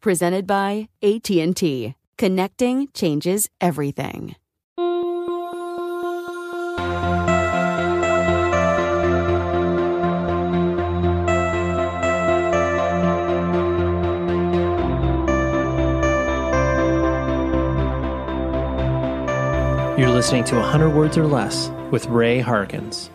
Presented by AT&T. Connecting changes everything. You're listening to 100 Words or Less with Ray Harris.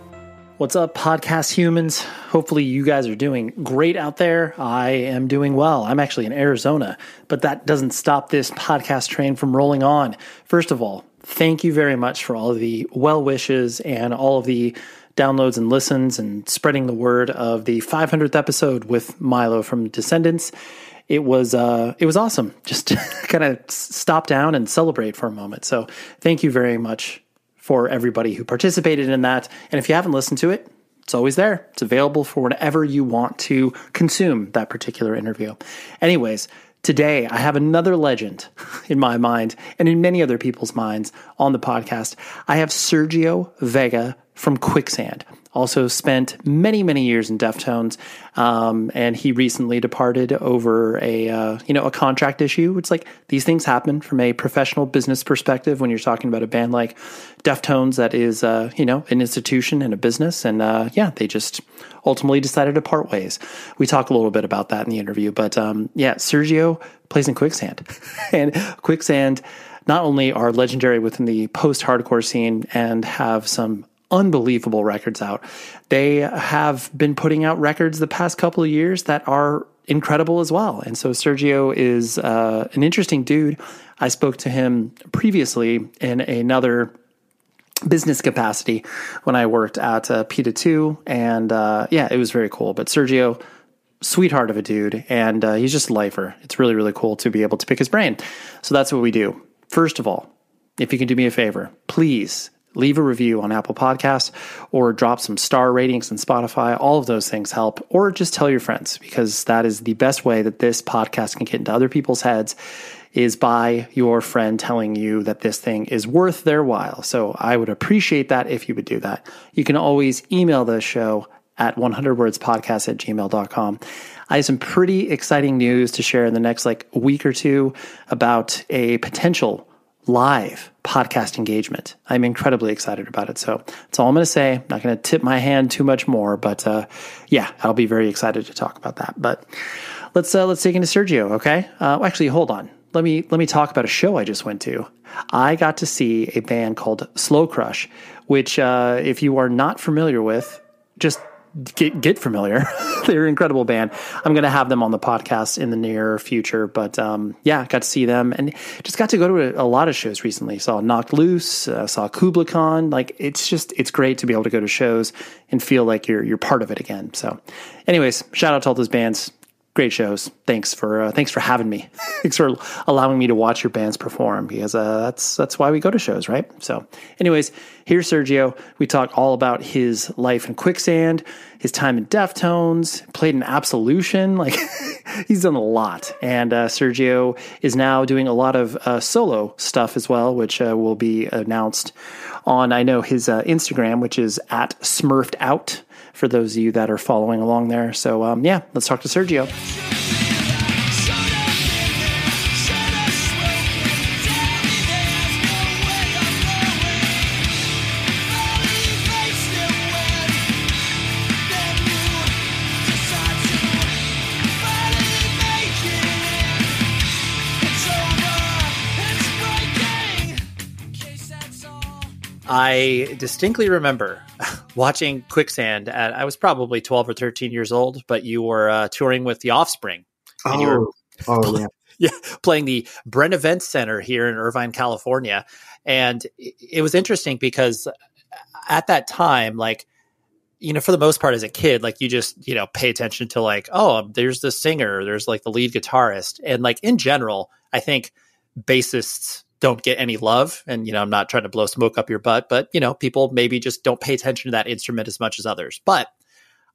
What's up, podcast humans? Hopefully, you guys are doing great out there. I am doing well. I'm actually in Arizona, but that doesn't stop this podcast train from rolling on. First of all, thank you very much for all of the well wishes and all of the downloads and listens and spreading the word of the 500th episode with Milo from Descendants it was uh, it was awesome. Just kind of stop down and celebrate for a moment. So thank you very much for everybody who participated in that. And if you haven't listened to it, it's always there. It's available for whenever you want to consume that particular interview. Anyways, today I have another legend in my mind and in many other people's minds on the podcast. I have Sergio Vega from Quicksand also spent many many years in deftones um, and he recently departed over a uh, you know a contract issue. It's like these things happen from a professional business perspective when you're talking about a band like deftones that is uh, you know an institution and a business. And uh, yeah they just ultimately decided to part ways. We talk a little bit about that in the interview but um, yeah sergio plays in quicksand. And quicksand not only are legendary within the post hardcore scene and have some unbelievable records out. They have been putting out records the past couple of years that are incredible as well. And so Sergio is uh, an interesting dude. I spoke to him previously in another business capacity when I worked at uh, PETA 2. And uh, yeah, it was very cool. But Sergio, sweetheart of a dude, and uh, he's just a lifer. It's really, really cool to be able to pick his brain. So that's what we do. First of all, if you can do me a favor, please leave a review on Apple Podcasts or drop some star ratings on Spotify. All of those things help. Or just tell your friends because that is the best way that this podcast can get into other people's heads is by your friend telling you that this thing is worth their while. So I would appreciate that if you would do that. You can always email the show at 100wordspodcast at gmail.com. I have some pretty exciting news to share in the next like week or two about a potential live podcast engagement. I'm incredibly excited about it. So that's all I'm going to say. I'm not going to tip my hand too much more, but uh, yeah, I'll be very excited to talk about that. But let's uh, let's take into Sergio. Okay, uh, actually, hold on. Let me let me talk about a show I just went to. I got to see a band called Slow Crush, which uh, if you are not familiar with, just get get familiar. They're an incredible band. I'm going to have them on the podcast in the near future. But um, yeah, got to see them and just got to go to a, a lot of shows recently. Saw Knocked Loose, uh, saw Kublai Khan. Like it's just it's great to be able to go to shows and feel like you're you're part of it again. So, anyways, shout out to all those bands. Great shows. Thanks for uh, thanks for having me. thanks for allowing me to watch your bands perform because uh, that's that's why we go to shows, right? So, anyways, here's Sergio. We talk all about his life in Quicksand, his time in Deftones, played in Absolution. Like he's done a lot, and uh, Sergio is now doing a lot of uh, solo stuff as well, which uh, will be announced on I know his uh, Instagram, which is at Smurfed Out for those of you that are following along there. So, um, yeah, let's talk to Sergio. I distinctly remember watching Quicksand at I was probably 12 or 13 years old, but you were uh, touring with the Offspring. And oh, you were, oh, oh yeah. yeah, playing the Bren Event Center here in Irvine, California. And it was interesting because at that time, like, you know, for the most part as a kid, like you just, you know, pay attention to like, oh, there's the singer, there's like the lead guitarist. And like in general, I think bassists don't get any love. And, you know, I'm not trying to blow smoke up your butt, but, you know, people maybe just don't pay attention to that instrument as much as others. But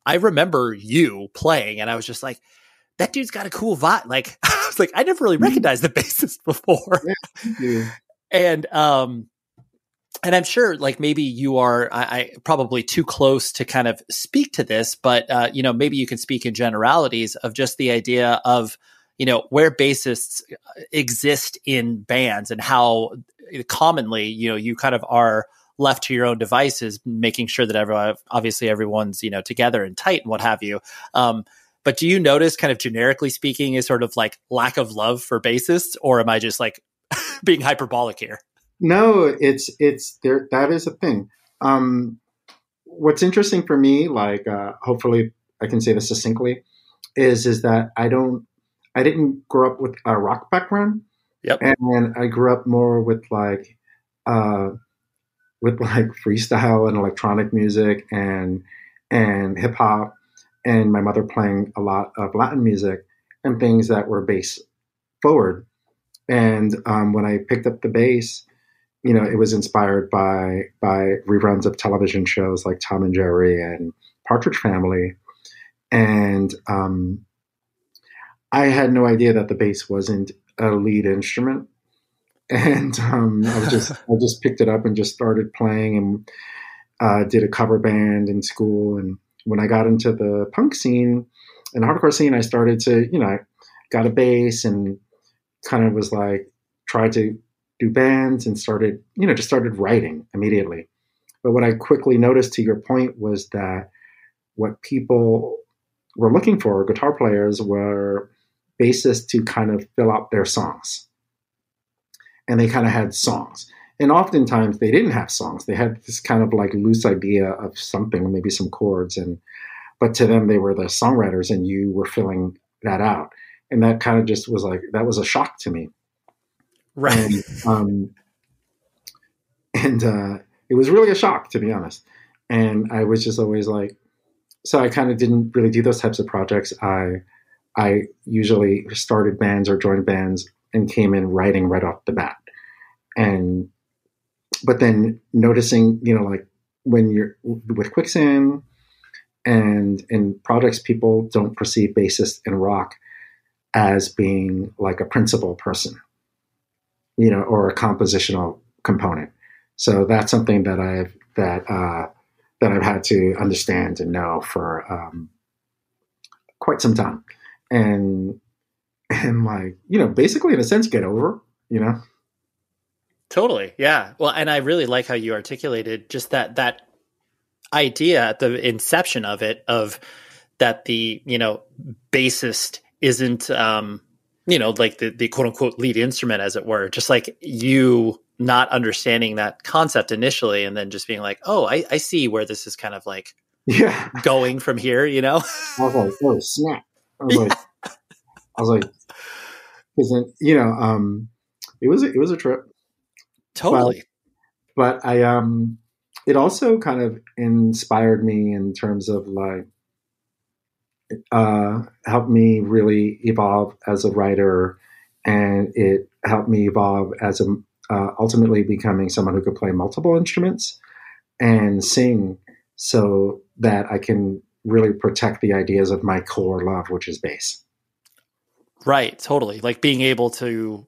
I remember you playing and I was just like, that dude's got a cool vibe. Like, I was like, I never really mm-hmm. recognized the bassist before. Yeah. and, um, and I'm sure, like maybe you are, I, I, probably too close to kind of speak to this, but uh, you know, maybe you can speak in generalities of just the idea of you know where bassists uh, exist in bands and how commonly you know you kind of are left to your own devices making sure that everyone obviously everyone's you know together and tight and what have you. Um, but do you notice kind of generically speaking is sort of like lack of love for bassists or am i just like being hyperbolic here? No it's it's there that is a thing. Um, what's interesting for me like uh, hopefully i can say this succinctly is is that i don't I didn't grow up with a rock background. Yep. And I grew up more with like uh, with like freestyle and electronic music and and hip hop and my mother playing a lot of Latin music and things that were bass forward. And um, when I picked up the bass, you know, it was inspired by by reruns of television shows like Tom and Jerry and Partridge Family, and um, I had no idea that the bass wasn't a lead instrument, and um, I was just I just picked it up and just started playing and uh, did a cover band in school. And when I got into the punk scene and hardcore scene, I started to you know I got a bass and kind of was like tried to do bands and started you know just started writing immediately. But what I quickly noticed, to your point, was that what people were looking for, guitar players, were bassists to kind of fill out their songs. And they kind of had songs. And oftentimes they didn't have songs. They had this kind of like loose idea of something, maybe some chords. And but to them they were the songwriters and you were filling that out. And that kind of just was like that was a shock to me. Right. And, um, and uh, it was really a shock to be honest. And I was just always like, so I kind of didn't really do those types of projects. I I usually started bands or joined bands and came in writing right off the bat. And but then noticing, you know, like when you're with Quicksand and in projects, people don't perceive bassist and rock as being like a principal person, you know, or a compositional component. So that's something that I've that uh, that I've had to understand and know for um, quite some time and and like you know basically in a sense get over you know? Totally yeah. Well and i really like how you articulated just that that idea at the inception of it of that the you know bassist isn't um you know like the, the quote unquote lead instrument as it were. Just like you not understanding that concept initially and then just being like oh i, I see where this is kind of like yeah. going from here you know? I was like oh snap I was like, I was like, because you know, um, it was it was a trip. Totally. But, but I um, it also kind of inspired me in terms of like, uh, helped me really evolve as a writer, and it helped me evolve as a uh, ultimately becoming someone who could play multiple instruments and sing, so that I can really protect the ideas of my core love, which is bass. Right, totally. Like being able to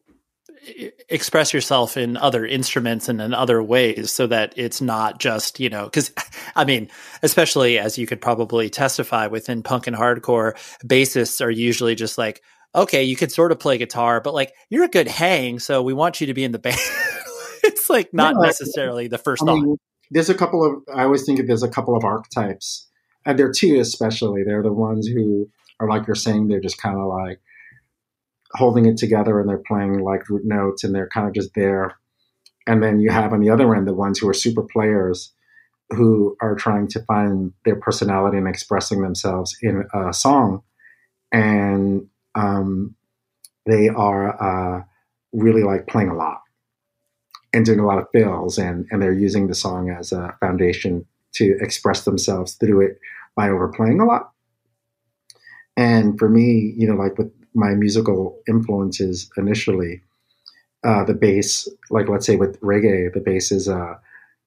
express yourself in other instruments and in other ways so that it's not just you know because i mean especially as you could probably testify within punk and hardcore bassists are usually just like okay you could sort of play guitar but like you're a good hang so we want you to be in the band it's like not yeah, necessarily the first I mean, there's a couple of i always think of there's a couple of archetypes and there are two especially they're the ones who are like you're saying they're just kind of like holding it together and they're playing like root notes and they're kind of just there. And then you have on the other end the ones who are super players who are trying to find their personality and expressing themselves in a song. And um, they are uh, really like playing a lot and doing a lot of fills and, and they're using the song as a foundation to express themselves through it by overplaying a lot. And for me, you know, like with my musical influences initially. Uh, the bass, like let's say with reggae, the bass is a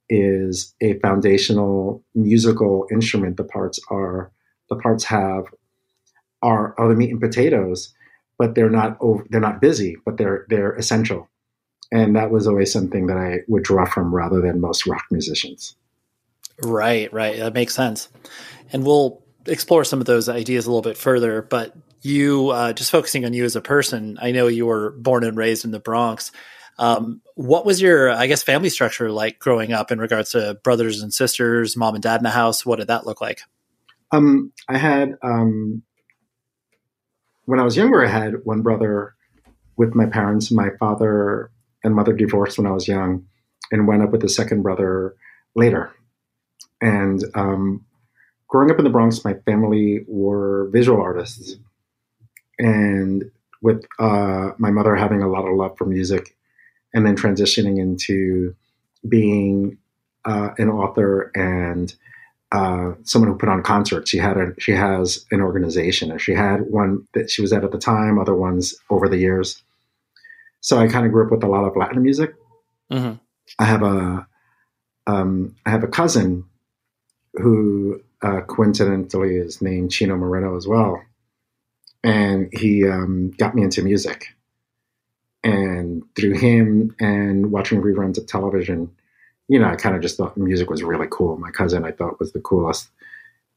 is a foundational musical instrument. The parts are the parts have are are the meat and potatoes, but they're not over, they're not busy, but they're they're essential. And that was always something that I would draw from rather than most rock musicians. Right, right. That makes sense. And we'll explore some of those ideas a little bit further. But you uh, just focusing on you as a person i know you were born and raised in the bronx um, what was your i guess family structure like growing up in regards to brothers and sisters mom and dad in the house what did that look like um, i had um, when i was younger i had one brother with my parents my father and mother divorced when i was young and went up with a second brother later and um, growing up in the bronx my family were visual artists and with uh, my mother having a lot of love for music and then transitioning into being uh, an author and uh, someone who put on concerts. She had a she has an organization, and she had one that she was at at the time, other ones over the years. So I kind of grew up with a lot of Latin music. Mm-hmm. I have a um, I have a cousin who uh, coincidentally is named Chino Moreno as well, and he um, got me into music. And through him and watching reruns of television, you know, I kind of just thought music was really cool. My cousin I thought was the coolest,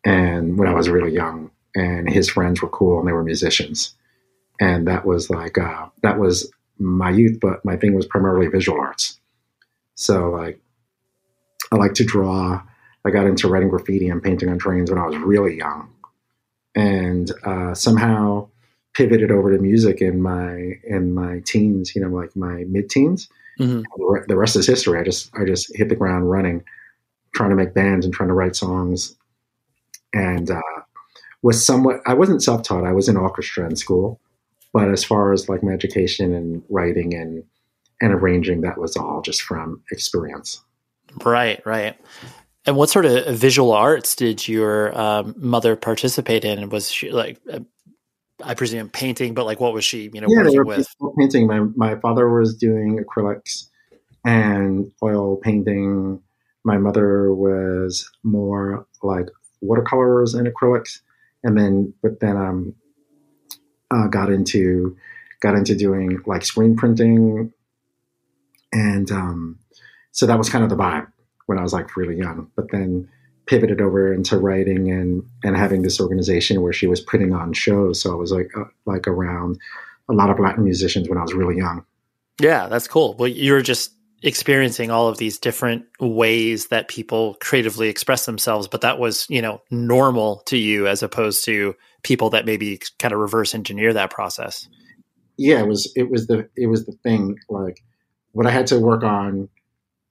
and when I was really young, and his friends were cool and they were musicians, and that was like uh, that was my youth. But my thing was primarily visual arts. So like, I like to draw. I got into writing graffiti and painting on trains when I was really young and uh, somehow pivoted over to music in my in my teens. You know, like my mid teens. Mm-hmm. The rest is history. I just I just hit the ground running, trying to make bands and trying to write songs, and uh, was somewhat. I wasn't self taught. I was in orchestra in school, but as far as like my education and writing and and arranging, that was all just from experience. Right, right. And what sort of visual arts did your um, mother participate in? Was she like, uh, I presume painting, but like, what was she, you know, yeah, working with? Painting. My my father was doing acrylics and oil painting. My mother was more like watercolors and acrylics, and then but then um, uh, got into got into doing like screen printing, and um, so that was kind of the vibe when I was like really young, but then pivoted over into writing and and having this organization where she was putting on shows. So I was like uh, like around a lot of Latin musicians when I was really young. Yeah, that's cool. Well, you were just experiencing all of these different ways that people creatively express themselves, but that was, you know, normal to you as opposed to people that maybe kind of reverse engineer that process. Yeah, it was it was the it was the thing like what I had to work on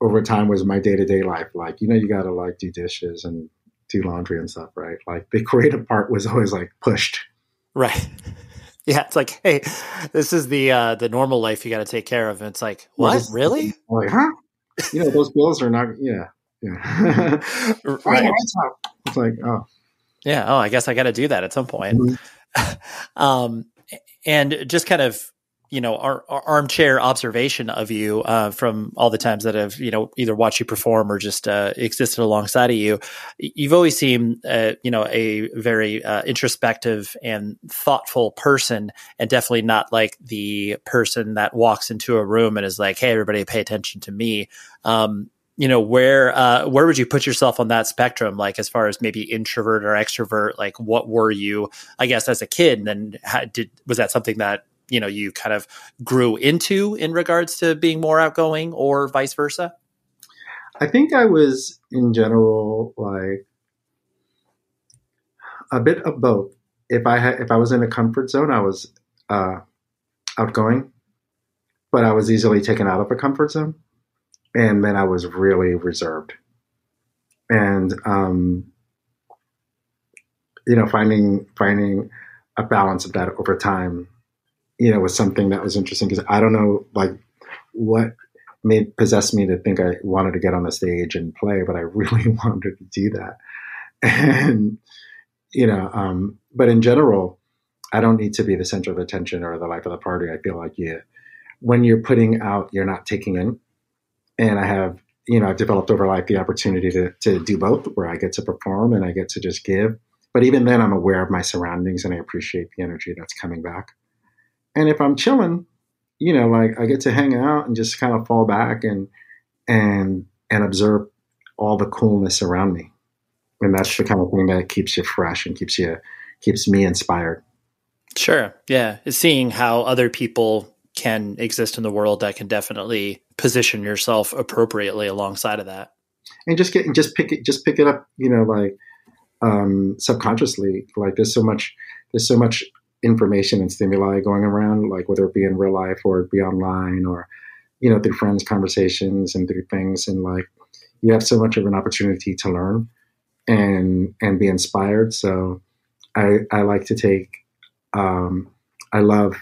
over time was my day to day life. Like, you know, you got to like do dishes and do laundry and stuff, right? Like the creative part was always like pushed. Right. Yeah, it's like, hey, this is the uh the normal life you got to take care of. And it's like, what? Well, really? Like, huh? You know, those bills are not. Yeah, yeah. right. It's like, oh, Yeah. Oh, I guess I got to do that at some point. Mm-hmm. um, and just kind of you know our, our armchair observation of you uh, from all the times that I've you know either watched you perform or just uh, existed alongside of you. You've always seemed uh, you know a very uh, introspective and thoughtful person, and definitely not like the person that walks into a room and is like, "Hey, everybody, pay attention to me." Um, you know where uh, where would you put yourself on that spectrum like as far as maybe introvert or extrovert like what were you i guess as a kid and then how, did was that something that you know you kind of grew into in regards to being more outgoing or vice versa i think i was in general like a bit of both if i had if i was in a comfort zone i was uh outgoing but i was easily taken out of a comfort zone and then I was really reserved. And um, you know, finding finding a balance of that over time, you know, was something that was interesting because I don't know like what made possessed me to think I wanted to get on the stage and play, but I really wanted to do that. And you know, um, but in general, I don't need to be the center of attention or the life of the party. I feel like you, when you're putting out, you're not taking in and I have you know I've developed over life the opportunity to to do both, where I get to perform and I get to just give. But even then, I'm aware of my surroundings and I appreciate the energy that's coming back. And if I'm chilling, you know, like I get to hang out and just kind of fall back and and and observe all the coolness around me. And that's the kind of thing that keeps you fresh and keeps you keeps me inspired. Sure. Yeah. Seeing how other people can exist in the world that can definitely position yourself appropriately alongside of that and just get just pick it just pick it up you know like um subconsciously like there's so much there's so much information and stimuli going around like whether it be in real life or be online or you know through friends conversations and through things. And like you have so much of an opportunity to learn and and be inspired. So i i like to take um i love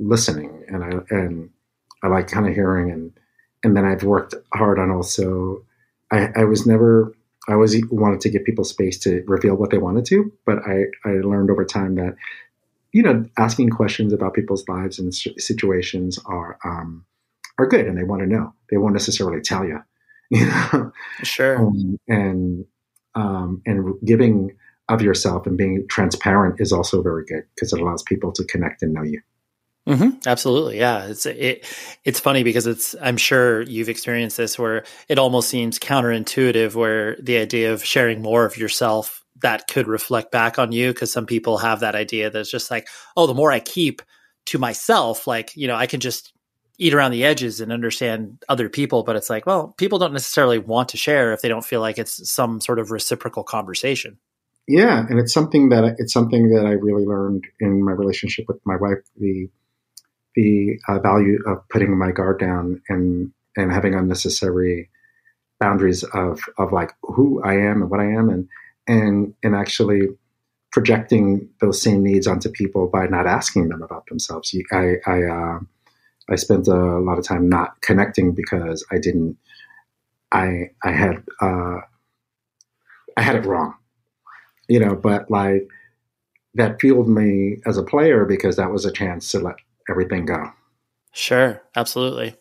listening and I and I like kind of hearing. And and then I've worked hard on also I, I was never I always wanted to give people space to reveal what they wanted to, but I, I learned over time that you know asking questions about people's lives and situations are um, are good and they want to know. They won't necessarily tell you, you know. Sure. Um, and um, and giving of yourself and being transparent is also very good because it allows people to connect and know you. Mm-hmm. Absolutely, yeah. It's it. It's funny because it's. I'm sure you've experienced this where it almost seems counterintuitive, where the idea of sharing more of yourself that could reflect back on you, because some people have that idea that's just like, oh, the more I keep to myself, like you know, I can just eat around the edges and understand other people. But it's like, well, people don't necessarily want to share if they don't feel like it's some sort of reciprocal conversation. Yeah, and it's something that it's something that I really learned in my relationship with my wife. The the uh, value of putting my guard down and and having unnecessary boundaries of of like who I am and what I am and and and actually projecting those same needs onto people by not asking them about themselves. I I uh, I spent a lot of time not connecting because I didn't I I had uh, I had it wrong, you know. But like that fueled me as a player because that was a chance to let everything go. Sure, absolutely.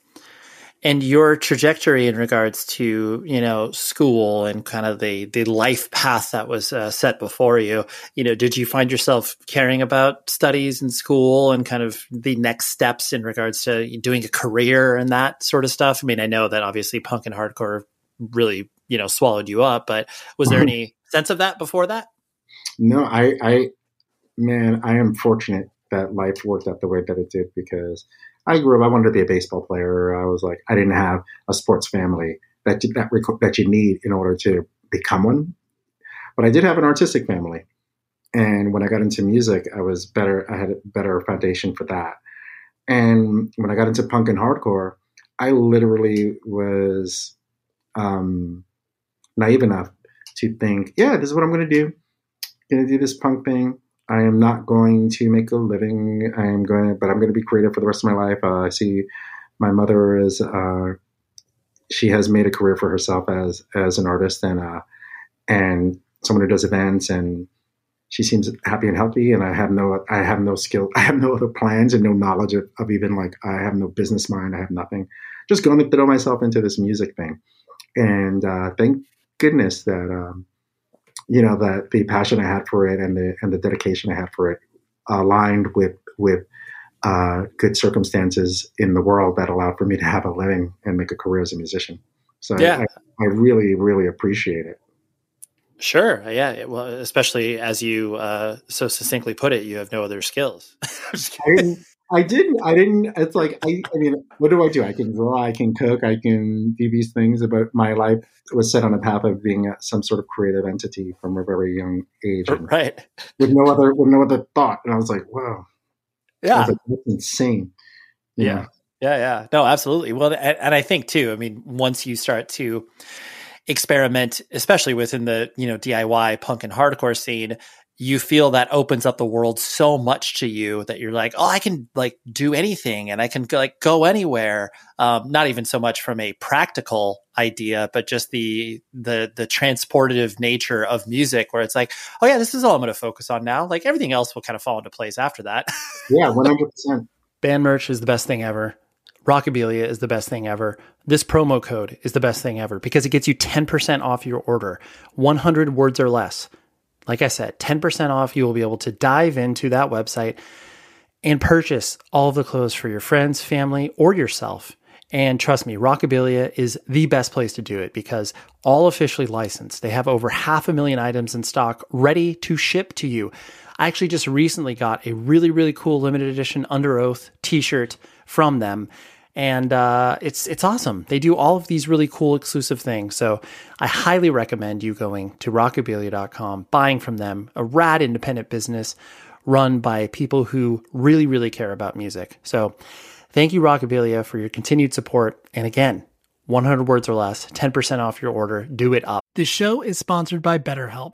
And your trajectory in regards to you know school and kind of the the life path that was uh, set before you, you know, did you find yourself caring about studies in school and kind of the next steps in regards to doing a career and that sort of stuff? I mean, I know that obviously punk and hardcore really you know swallowed you up, but was there mm-hmm. any sense of that before that? No, I, I, man, I am fortunate that life worked out the way that it did because I grew up. I wanted to be a baseball player. I was like, I didn't have a sports family that that that you need in order to become one. But I did have an artistic family, and when I got into music, I was better. I had a better foundation for that. And when I got into punk and hardcore, I literally was um, naive enough to think, yeah, this is what I'm going to do. Going to do this punk thing. I am not going to make a living. I am going, to, but I'm going to be creative for the rest of my life. Uh, I see my mother is, uh, she has made a career for herself as as an artist and uh, and someone who does events and she seems happy and healthy, and I have no I have no skill, I have no other plans and no knowledge of, of even like I have no business mind, I have nothing. Just going to throw myself into this music thing, and uh, thank goodness that um, you know that the passion I had for it and the and the dedication I had for it aligned with with uh, good circumstances in the world that allowed for me to have a living and make a career as a musician. So yeah. I, I really, really appreciate it. Sure. Yeah. Well, especially as you uh, so succinctly put it, you have no other skills. I, I didn't. I didn't. It's like I. I mean, what do I do? I can draw. I can cook. I can do these things. But my life was set on a path of being some sort of creative entity from a very young age, right? With no other, with no other thought. And I was like, wow, yeah, like, that's insane. yeah. Yeah, yeah. No, absolutely. Well, and, and I think too, I mean, once you start to experiment, especially within the, you know, DIY punk and hardcore scene, you feel that opens up the world so much to you that you're like, oh, I can like do anything and I can like go anywhere. Um, not even so much from a practical idea, but just the the the transportative nature of music, where it's like, oh yeah, this is all I'm going to focus on now. Like everything else will kind of fall into place after that. yeah, one hundred percent. Band merch is the best thing ever. Rockabilia is the best thing ever. This promo code is the best thing ever because it gets you 10% off your order, 100 words or less. Like I said, 10% off. You will be able to dive into that website and purchase all of the clothes for your friends, family, or yourself. And trust me, Rockabilia is the best place to do it because all officially licensed. They have over half a million items in stock ready to ship to you. I actually just recently got a really, really cool limited edition Underoath t shirt from them. And uh, it's it's awesome. They do all of these really cool exclusive things. So I highly recommend you going to rockabilia.com, buying from them, a rad independent business run by people who really, really care about music. So thank you, Rockabilia, for your continued support. And again, 100 words or less, 10% off your order. Do it up. This show is sponsored by BetterHelp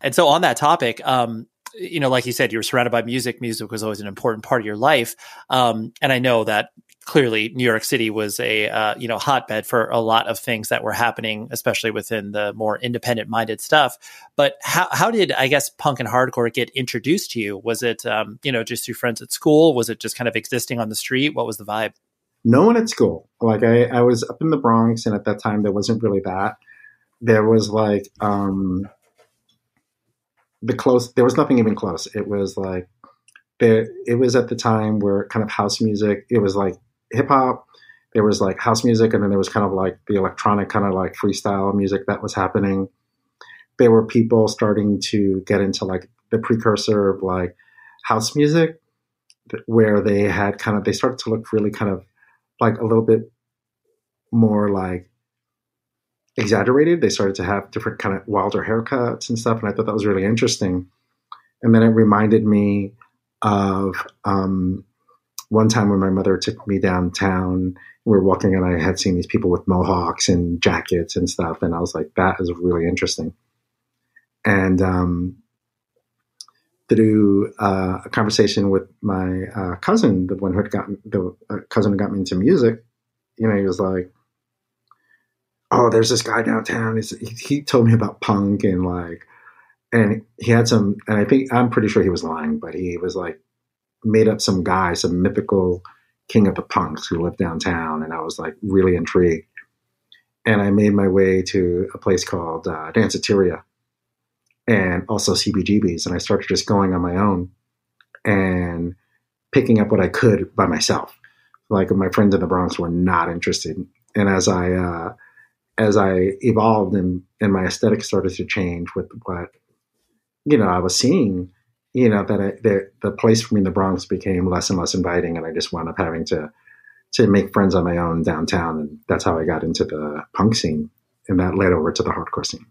And so on that topic, um, you know, like you said, you were surrounded by music. Music was always an important part of your life. Um, and I know that clearly New York City was a uh, you know hotbed for a lot of things that were happening, especially within the more independent minded stuff. But how how did I guess punk and hardcore get introduced to you? Was it um, you know just through friends at school? Was it just kind of existing on the street? What was the vibe? No one at school. Like I, I was up in the Bronx, and at that time there wasn't really that. There was like um, the close there was nothing even close. It was like there it was at the time where kind of house music it was like hip hop there was like house music and then there was kind of like the electronic kind of like freestyle music that was happening. There were people starting to get into like the precursor of like house music where they had kind of they started to look really kind of like a little bit more like exaggerated. They started to have different kind of wilder haircuts and stuff, and I thought that was really interesting. And then it reminded me of um, one time when my mother took me downtown. We were walking, and I had seen these people with mohawks and jackets and stuff, and I was like, "That is really interesting." And um, through uh, a conversation with my uh, cousin, the one who had gotten the uh, cousin who got me into music, you know, he was like, oh, there's this guy downtown. He's, he, told me about punk and like, and he had some, and I think I'm pretty sure he was lying, but he was like made up some guy, some mythical king of the punks who lived downtown, and I was like really intrigued. And I made my way to a place called uh, Danceteria, and also CBGB's, and I started just going on my own and picking up what I could by myself. Like my friends in the Bronx were not interested, and as I uh, as I evolved and, and my aesthetic started to change with what, you know, I was seeing, you know, that I, the, the place for me in the Bronx became less and less inviting. And I just wound up having to, to make friends on my own downtown. And that's how I got into the punk scene. And that led over to the hardcore scene.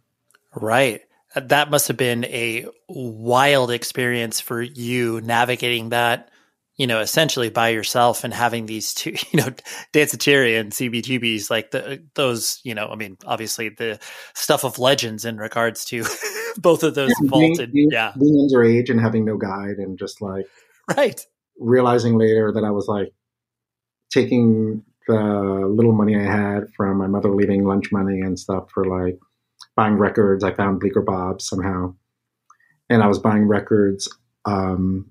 Right. That must have been a wild experience for you navigating that you know, essentially by yourself and having these two, you know, Danceteria and CBGBs, like the those, you know, I mean, obviously the stuff of legends in regards to both of those yeah, vaulted, being, yeah, being underage and having no guide and just like right, realizing later that I was like taking the little money I had from my mother leaving lunch money and stuff for like buying records. I found Bleecker Bob somehow, and I was buying records. Um,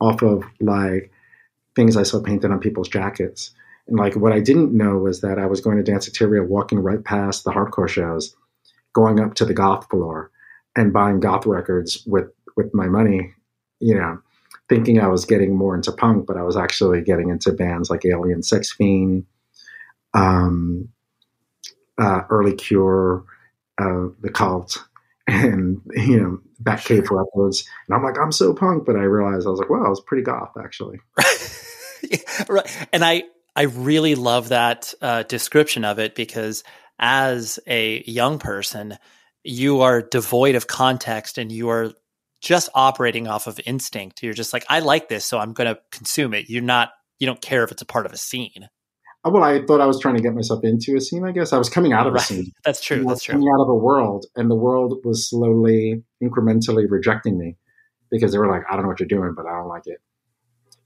off of like things I saw painted on people's jackets. And like what I didn't know was that I was going to dance Danceteria, walking right past the hardcore shows, going up to the goth floor and buying goth records with with my money, you know, thinking I was getting more into punk, but I was actually getting into bands like Alien Sex Fiend, um, uh, Early Cure, uh, The Cult, and you know Batcave Records, and I'm like, I'm so punk, but I realized I was like, wow, I was pretty goth actually. right, and I I really love that uh, description of it because as a young person, you are devoid of context and you are just operating off of instinct. You're just like, I like this, so I'm going to consume it. You're not, you don't care if it's a part of a scene. Uh, well, I thought I was trying to get myself into a scene. I guess I was coming out of right. a scene. That's true. That's true. Coming out of a world, and the world was slowly, incrementally rejecting me because they were like, "I don't know what you're doing, but I don't like it."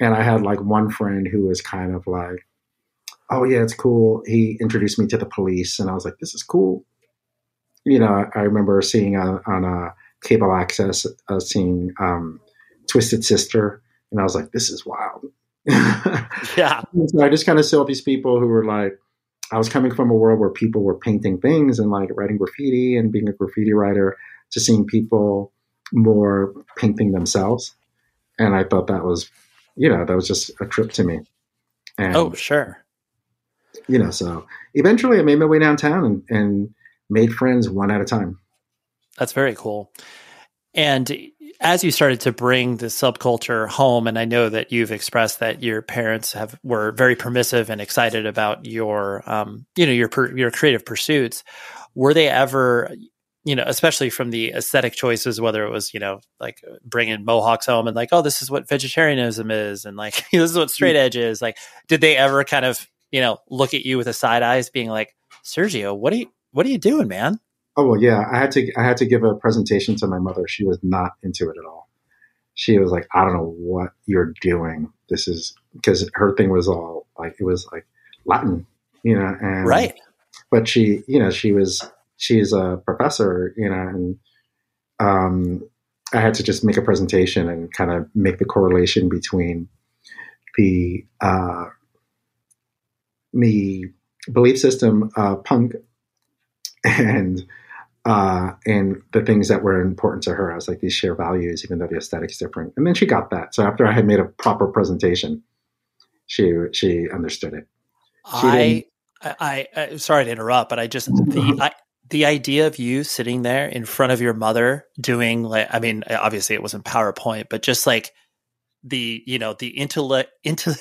And I had like one friend who was kind of like, "Oh yeah, it's cool." He introduced me to the police, and I was like, "This is cool." You know, I remember seeing on, on a cable access, uh, seeing um, Twisted Sister, and I was like, "This is wild." Yeah. So I just kind of saw these people who were like, I was coming from a world where people were painting things and like writing graffiti and being a graffiti writer to seeing people more painting themselves. And I thought that was, you know, that was just a trip to me. And, oh, sure. You know, so eventually I made my way downtown and, and made friends one at a time. That's very cool. And as you started to bring the subculture home, and I know that you've expressed that your parents have were very permissive and excited about your, um, you know, your your creative pursuits. Were they ever, you know, especially from the aesthetic choices, whether it was, you know, like bringing mohawks home and like, oh, this is what vegetarianism is, and like this is what straight edge is. Like, did they ever kind of, you know, look at you with a side eyes, being like, Sergio, what are you, what are you doing, man? Oh well, yeah. I had to I had to give a presentation to my mother. She was not into it at all. She was like, "I don't know what you're doing. This is because her thing was all like it was like Latin, you know." And right. But she, you know, she was she's a professor, you know, and um, I had to just make a presentation and kind of make the correlation between the uh, the belief system uh, punk and uh, and the things that were important to her. I was like these shared values, even though the aesthetic's different. And then she got that. So after I had made a proper presentation, she she understood it. She I, I, I sorry to interrupt, but I just the I, the idea of you sitting there in front of your mother doing like I mean obviously it wasn't PowerPoint, but just like the you know the intellect into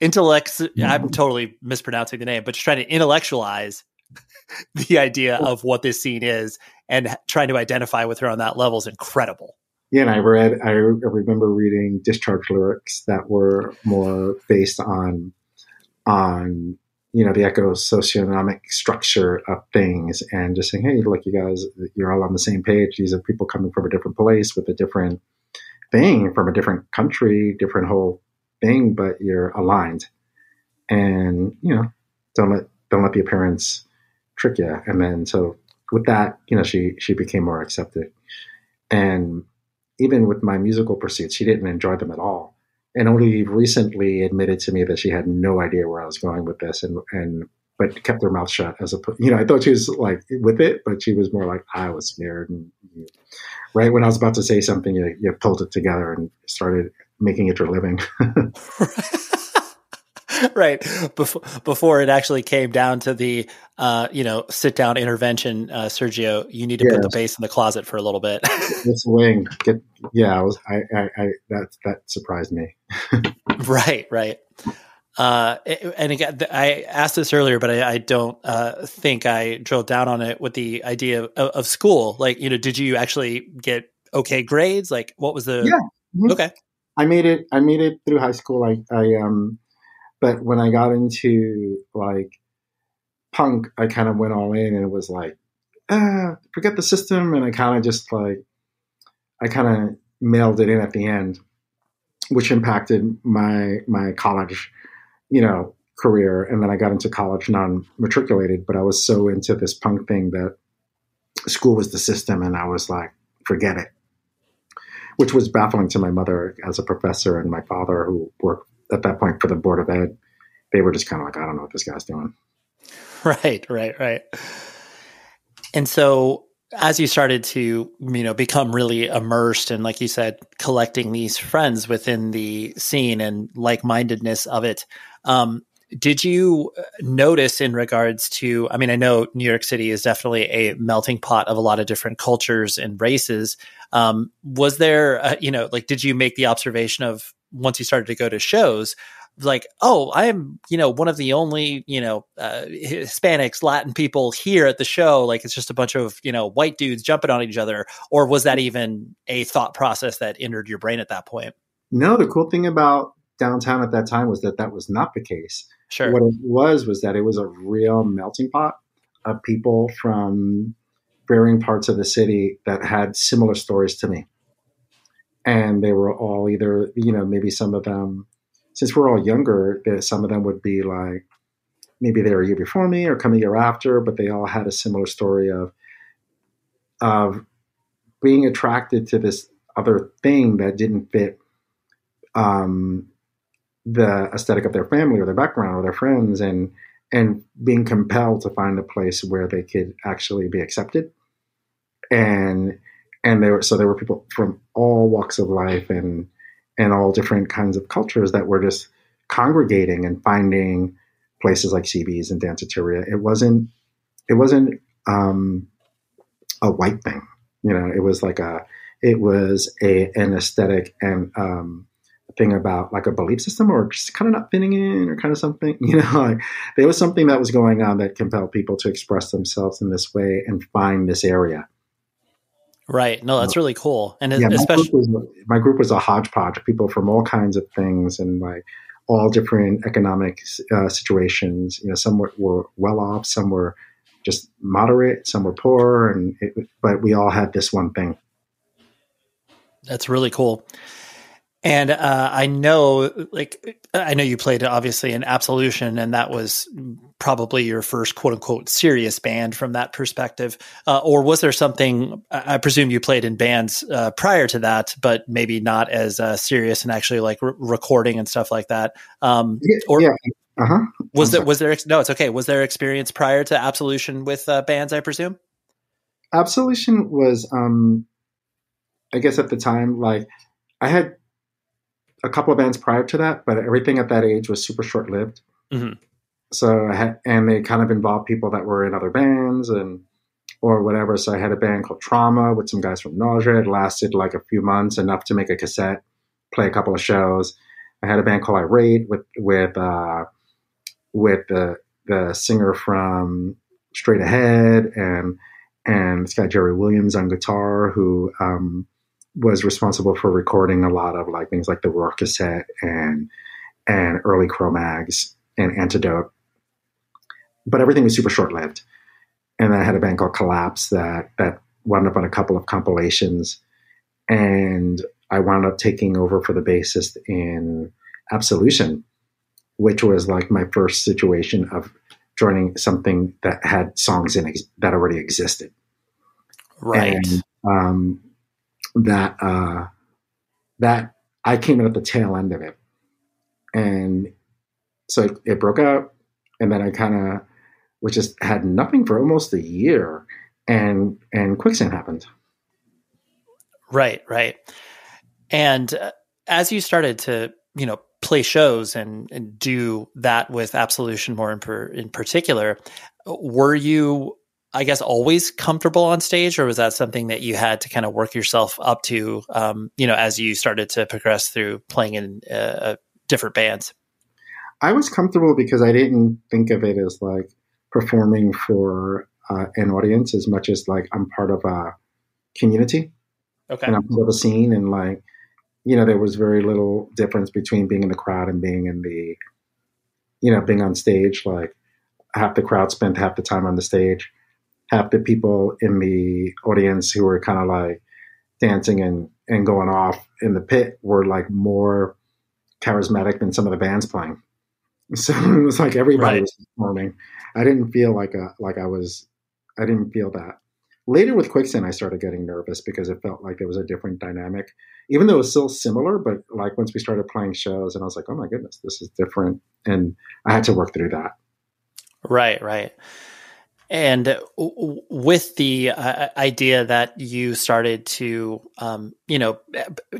intellects I'm totally mispronouncing the name, but just trying to intellectualize the idea of what this scene is and trying to identify with her on that level is incredible. Yeah, and I read, I remember reading discharge lyrics that were more based on, on you know the eco-socioeconomic structure of things, and just saying, hey, look, you guys, you're all on the same page. These are people coming from a different place with a different thing, from a different country, different whole thing, but you're aligned. And you know, don't let don't let the appearance trick you. And then so with that, you know, she she became more accepted. And even with my musical pursuits, she didn't enjoy them at all. And only recently admitted to me that she had no idea where I was going with this, and and but kept her mouth shut as a you know I thought she was like with it, but she was more like I was scared. And you, right when I was about to say something, you, you pulled it together and started making it your living. right before before it actually came down to the uh, you know sit down intervention uh, sergio you need to yes. put the bass in the closet for a little bit it's wing get yeah i was I, I i that that surprised me right right uh, and again, I asked this earlier, but I, I don't uh, think I drilled down on it with the idea of, of, school. Like, you know, did you actually get okay grades? Like, what was the? Yeah. Mm-hmm. Okay. I made it. I made it through high school. I, I um, but when I got into like punk, I kind of went all in and it was like, ah, forget the system. And I kind of just like, I kind of mailed it in at the end, which impacted my, my college, you know, career. And then I got into college non matriculated, but I was so into this punk thing that school was the system. And I was like, forget it, which was baffling to my mother as a professor and my father who worked at that point for the board of ed, they were just kind of like, I don't know what this guy's doing. Right, right, right. And so as you started to, you know, become really immersed and like you said, collecting these friends within the scene and like-mindedness of it, um, did you notice in regards to i mean i know new york city is definitely a melting pot of a lot of different cultures and races. Um, was there uh, you know like did you make the observation of once you started to go to shows like oh i'm you know one of the only you know uh, hispanics latin people here at the show like it's just a bunch of you know white dudes jumping on each other or was that even a thought process that entered your brain at that point? No the cool thing about downtown at that time was that that was not the case sure. What it was was that it was a real melting pot of people from varying parts of the city that had similar stories to me. And they were all either you know maybe some of them since we're all younger some of them would be like maybe they were a year before me or come a year after but they all had a similar story of of being attracted to this other thing that didn't fit um, the aesthetic of their family or their background or their friends and and being compelled to find a place where they could actually be accepted and and there were so there were people from all walks of life and and all different kinds of cultures that were just congregating and finding places like CB's and Danceteria. It wasn't it wasn't um, a white thing, You know, it was like a it was a an aesthetic and um, thing about like a belief system or just kind of not fitting in or kind of something. You know, like there was something that was going on that compelled people to express themselves in this way and find this area. Right. No, that's really cool. And yeah, especially my group, was, my group was a hodgepodge of people from all kinds of things and like all different economic uh, situations. You know, some were, were, well off, some were just moderate, some were poor, and it, but we all had this one thing. That's really cool. And uh, I know, like, I know you played obviously in Absolution, and that was probably your first quote unquote serious band from that perspective. Uh, or was there something? I presume you played in bands uh, prior to that, but maybe not as uh, serious and actually like re- recording and stuff like that. Um, yeah, or yeah. Uh-huh. Was there? Was there? No, it's okay. Was there experience prior to Absolution with uh, bands? I presume. Absolution was, um, I guess, at the time, like I had a couple of bands prior to that, but everything at that age was super short lived. Mm-hmm. So I had, and they kind of involved people that were in other bands and or whatever. So I had a band called Trauma with some guys from Nausea. It lasted like a few months, enough to make a cassette, play a couple of shows. I had a band called Irate with with uh, with the the singer from Straight Ahead and and this guy Jerry Williams on guitar who um, was responsible for recording a lot of like things like the Roar cassette and and early Cro-Mags and Antidote. But everything was super short lived. And then I had a band called Collapse that that wound up on a couple of compilations. And I wound up taking over for the bassist in Absolution, which was like my first situation of joining something that had songs in ex- that already existed. Right. And, um, that uh, that I came in at the tail end of it, and so it, it broke out, and then I kind of, which just had nothing for almost a year, and and quicksand happened. Right, right, and uh, as you started to, you know, play shows and, and do that with Absolution more in, per, in particular, were you I guess, always comfortable on stage, or was that something that you had to kind of work yourself up to, um, you know, as you started to progress through playing in uh, uh, different bands? I was comfortable because I didn't think of it as like performing for uh, an audience as much as like I'm part of a community. Okay. And I'm part of a scene, and like, you know, there was very little difference between being in the crowd and being in the, you know, being on stage. Like, half the crowd spent half the time on the stage half the people in the audience who were kind of like dancing and, and going off in the pit were like more charismatic than some of the bands playing. So it was like everybody right. was performing. I didn't feel like a like I was. I didn't feel that. Later with Quicksand, I started getting nervous because it felt like there was a different dynamic, even though it was still similar. But like once we started playing shows, and I was like, oh my goodness, this is different, and I had to work through that. Right, right. And with the uh, idea that you started to, um, you know,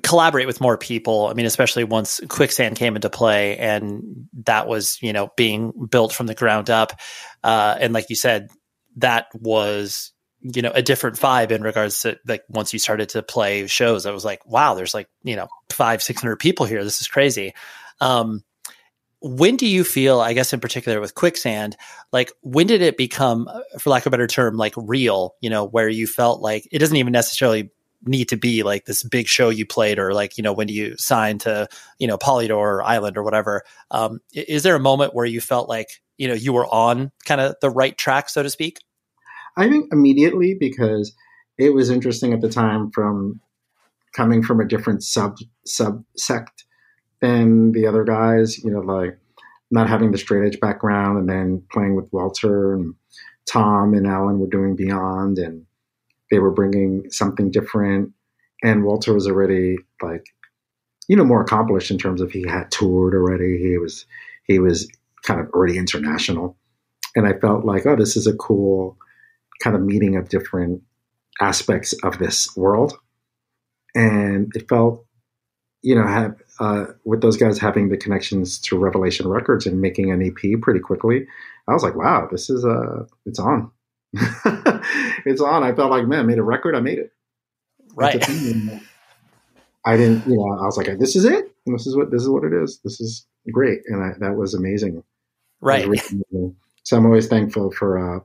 collaborate with more people, I mean, especially once Quicksand came into play and that was, you know, being built from the ground up. Uh, and like you said, that was, you know, a different vibe in regards to like once you started to play shows, I was like, wow, there's like, you know, five, 600 people here. This is crazy. Um, when do you feel i guess in particular with quicksand like when did it become uh, for lack of a better term like real you know where you felt like it doesn't even necessarily need to be like this big show you played or like you know when you signed to you know polydor or island or whatever um, is there a moment where you felt like you know you were on kind of the right track so to speak? I think immediately because it was interesting at the time from coming from a different sub sub sect than the other guys. You know, like not having the straight edge background, and then playing with Walter and Tom and Alan were doing Beyond, and they were bringing something different. And Walter was already like, you know, more accomplished in terms of he had toured already. He was he was kind of already international, and I felt like, oh, this is a cool kind of meeting of different aspects of this world, and it felt, you know, have uh, with those guys having the connections to Revelation Records and making an EP pretty quickly, I was like, wow, this is uh, it's on. it's on. I felt like, man, I made a record. I made it. Right. I didn't, you know, I was like, this is it. This is what this is what it is. This is great, and I, that was amazing. Right. Was really so I'm always thankful for uh,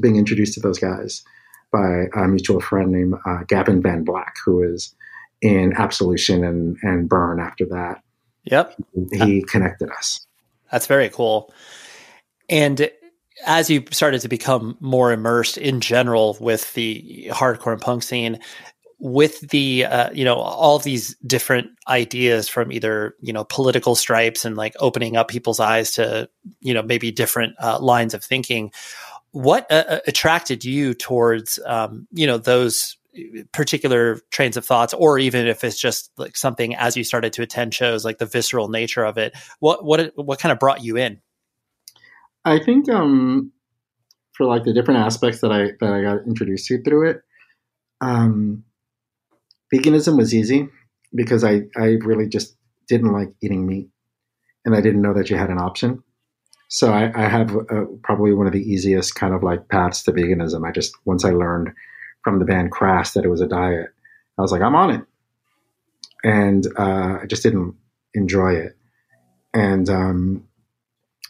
being introduced to those guys by a mutual friend named uh, Gavin Van Vlack, who is in Absolution and and Burn. After that, yep, he connected us. That's very cool. And as you started to become more immersed in general with the hardcore and punk scene, with the uh, you know all these different ideas from either you know political stripes and like opening up people's eyes to you know maybe different uh, lines of thinking what uh, uh attracted you towards um, you know those particular trains of thoughts or even if it's just like something as you started to attend shows like the visceral nature of it what what what kind of brought you in i think um for like the different aspects that i that i got introduced to through it um veganism was easy because I, I really just didn't like eating meat and I didn't know that you had an option. So I, I have uh, probably one of the easiest kind of like paths to veganism. I just, once I learned from the band Crass that it was a diet, I was like, I'm on it. And uh, I just didn't enjoy it. And um,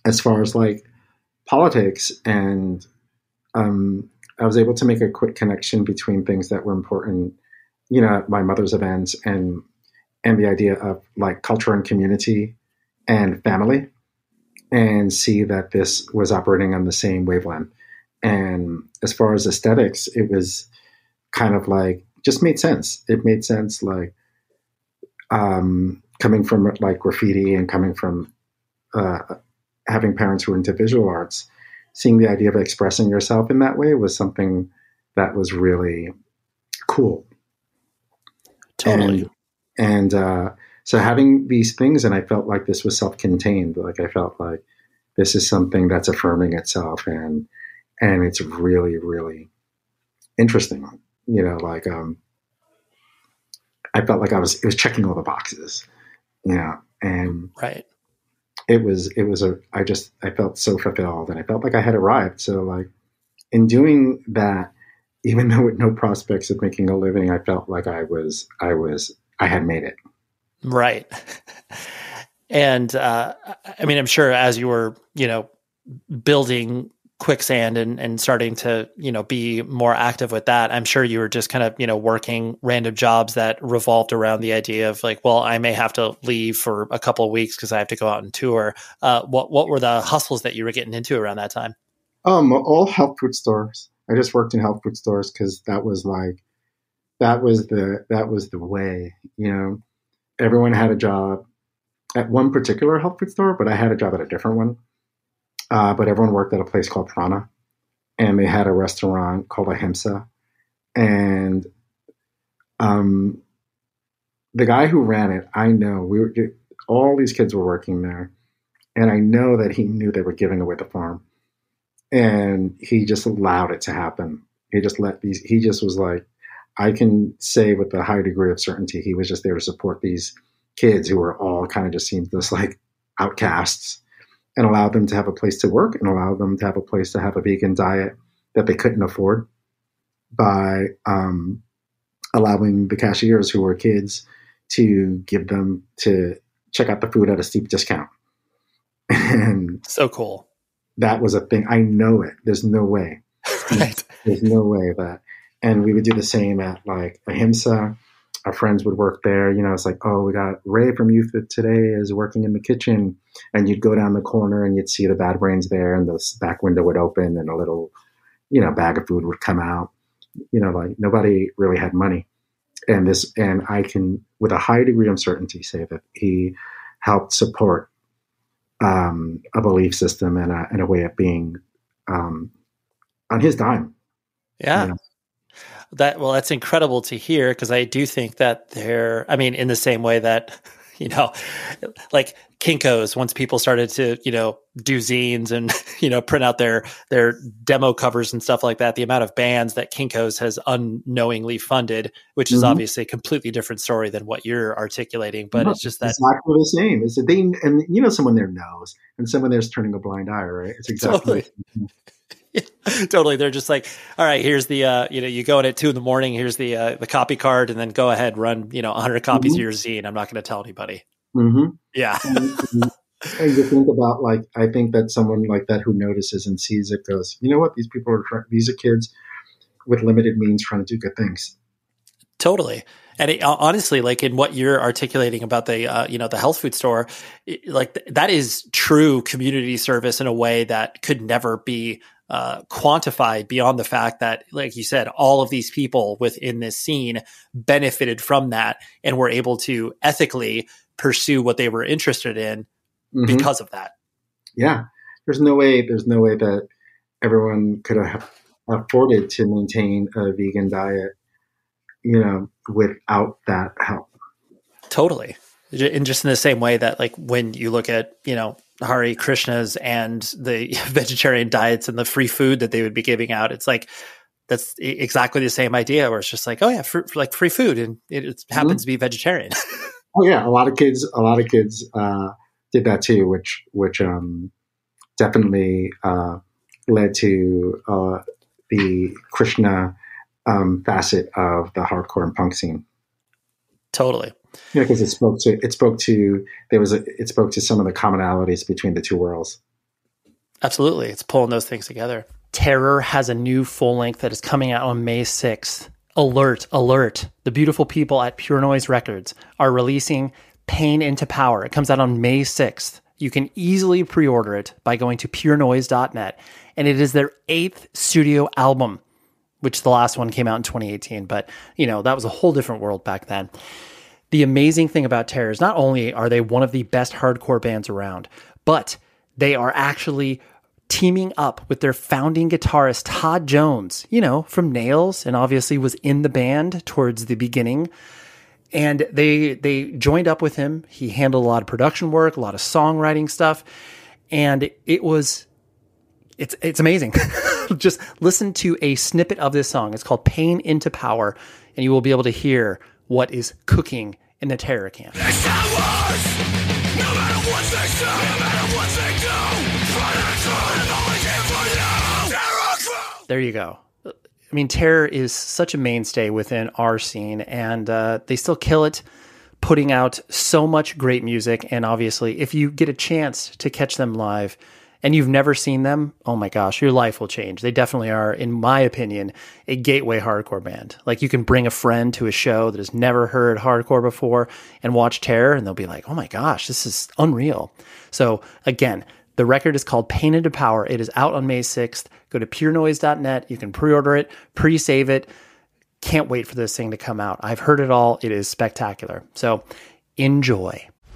as far as like politics and um, I was able to make a quick connection between things that were important you know, my mother's events and and the idea of like culture and community and family and see that this was operating on the same wavelength. And as far as aesthetics, it was kind of like just made sense. It made sense like um, coming from like graffiti and coming from uh, having parents who were into visual arts, seeing the idea of expressing yourself in that way was something that was really cool Totally. And, and uh, so having these things, and I felt like this was self-contained. Like I felt like this is something that's affirming itself, and and it's really, really interesting. You know, like um, I felt like I was it was checking all the boxes. You know, and right. It was it was a I just I felt so fulfilled, and I felt like I had arrived. So like in doing that, even though with no prospects of making a living, I felt like I was I was I had made it. Right. And uh, I mean, I'm sure as you were, you know, building quicksand and, and starting to, you know, be more active with that, I'm sure you were just kind of, you know, working random jobs that revolved around the idea of like, well, I may have to leave for a couple of weeks because I have to go out and tour. Uh, what what were the hustles that you were getting into around that time? Um, all health food stores. I just worked in health food stores because that was like that was the that was the way. You know, everyone had a job at one particular health food store, but I had a job at a different one. Uh, but everyone worked at a place called Prana, and they had a restaurant called Ahimsa, and um, the guy who ran it, I know we were all these kids were working there, and I know that he knew they were giving away the farm and he just allowed it to happen. He just let these. He just was like, I can say with a high degree of certainty, he was just there to support these kids who were all kind of just seemed just like outcasts, and allow them to have a place to work and allow them to have a place to have a vegan diet that they couldn't afford by um, allowing the cashiers who were kids to give them to check out the food at a steep discount. and so cool that was a thing. I know it. There's no way. right. There's no way that. And we would do the same at like Ahimsa. Our friends would work there. You know, it's like, oh, we got Ray from Youth today is working in the kitchen. And you'd go down the corner and you'd see the bad brains there, and the back window would open, and a little, you know, bag of food would come out. You know, like nobody really had money. And this, and I can, with a high degree of certainty, say that he helped support um, a belief system and a, and a way of being um, on his dime. Yeah. You know? That well, that's incredible to hear because I do think that they're. I mean, in the same way that you know, like Kinkos, once people started to, you know, do zines and, you know, print out their their demo covers and stuff like that, the amount of bands that Kinkos has unknowingly funded, which is mm-hmm. obviously a completely different story than what you're articulating. But no, it's just that exactly the same. Is that they and you know someone there knows and someone there's turning a blind eye, right? It's exactly totally. totally. They're just like, all right, here's the, uh, you know, you go in at two in the morning. Here's the uh, the copy card, and then go ahead run, you know, 100 copies mm-hmm. of your zine. I'm not going to tell anybody. Mm-hmm. Yeah. and, and you think about like, I think that someone like that who notices and sees it goes, you know what, these people are these are kids with limited means trying to do good things. Totally. And it, honestly, like in what you're articulating about the, uh, you know, the health food store, it, like th- that is true community service in a way that could never be uh, quantified beyond the fact that, like you said, all of these people within this scene benefited from that and were able to ethically pursue what they were interested in mm-hmm. because of that. Yeah, there's no way. There's no way that everyone could have afforded to maintain a vegan diet, you know, without that help. Totally. And just in the same way that, like, when you look at, you know, Hare Krishnas and the vegetarian diets and the free food that they would be giving out, it's like, that's exactly the same idea where it's just like, oh yeah, for, for like free food and it, it happens mm-hmm. to be vegetarian. oh yeah. A lot of kids, a lot of kids, uh, did that too, which, which, um, definitely, uh, led to, uh, the Krishna um, facet of the hardcore and punk scene. Totally. Yeah, because it spoke to it spoke to there was a, it spoke to some of the commonalities between the two worlds. Absolutely, it's pulling those things together. Terror has a new full length that is coming out on May sixth. Alert! Alert! The beautiful people at Pure Noise Records are releasing Pain into Power. It comes out on May sixth. You can easily pre-order it by going to purenoise.net and it is their eighth studio album, which the last one came out in 2018. But, you know, that was a whole different world back then. The amazing thing about Terror is not only are they one of the best hardcore bands around, but they are actually teaming up with their founding guitarist Todd Jones, you know, from Nails and obviously was in the band towards the beginning. And they they joined up with him. He handled a lot of production work, a lot of songwriting stuff, and it was it's it's amazing. Just listen to a snippet of this song. It's called Pain into Power, and you will be able to hear what is cooking in the terror camp. There you go. I mean, terror is such a mainstay within our scene, and uh, they still kill it, putting out so much great music. And obviously, if you get a chance to catch them live, and you've never seen them, oh my gosh, your life will change. They definitely are, in my opinion, a gateway hardcore band. Like you can bring a friend to a show that has never heard hardcore before and watch Terror, and they'll be like, oh my gosh, this is unreal. So again, the record is called Pain into Power. It is out on May 6th. Go to purenoise.net. You can pre order it, pre save it. Can't wait for this thing to come out. I've heard it all. It is spectacular. So enjoy.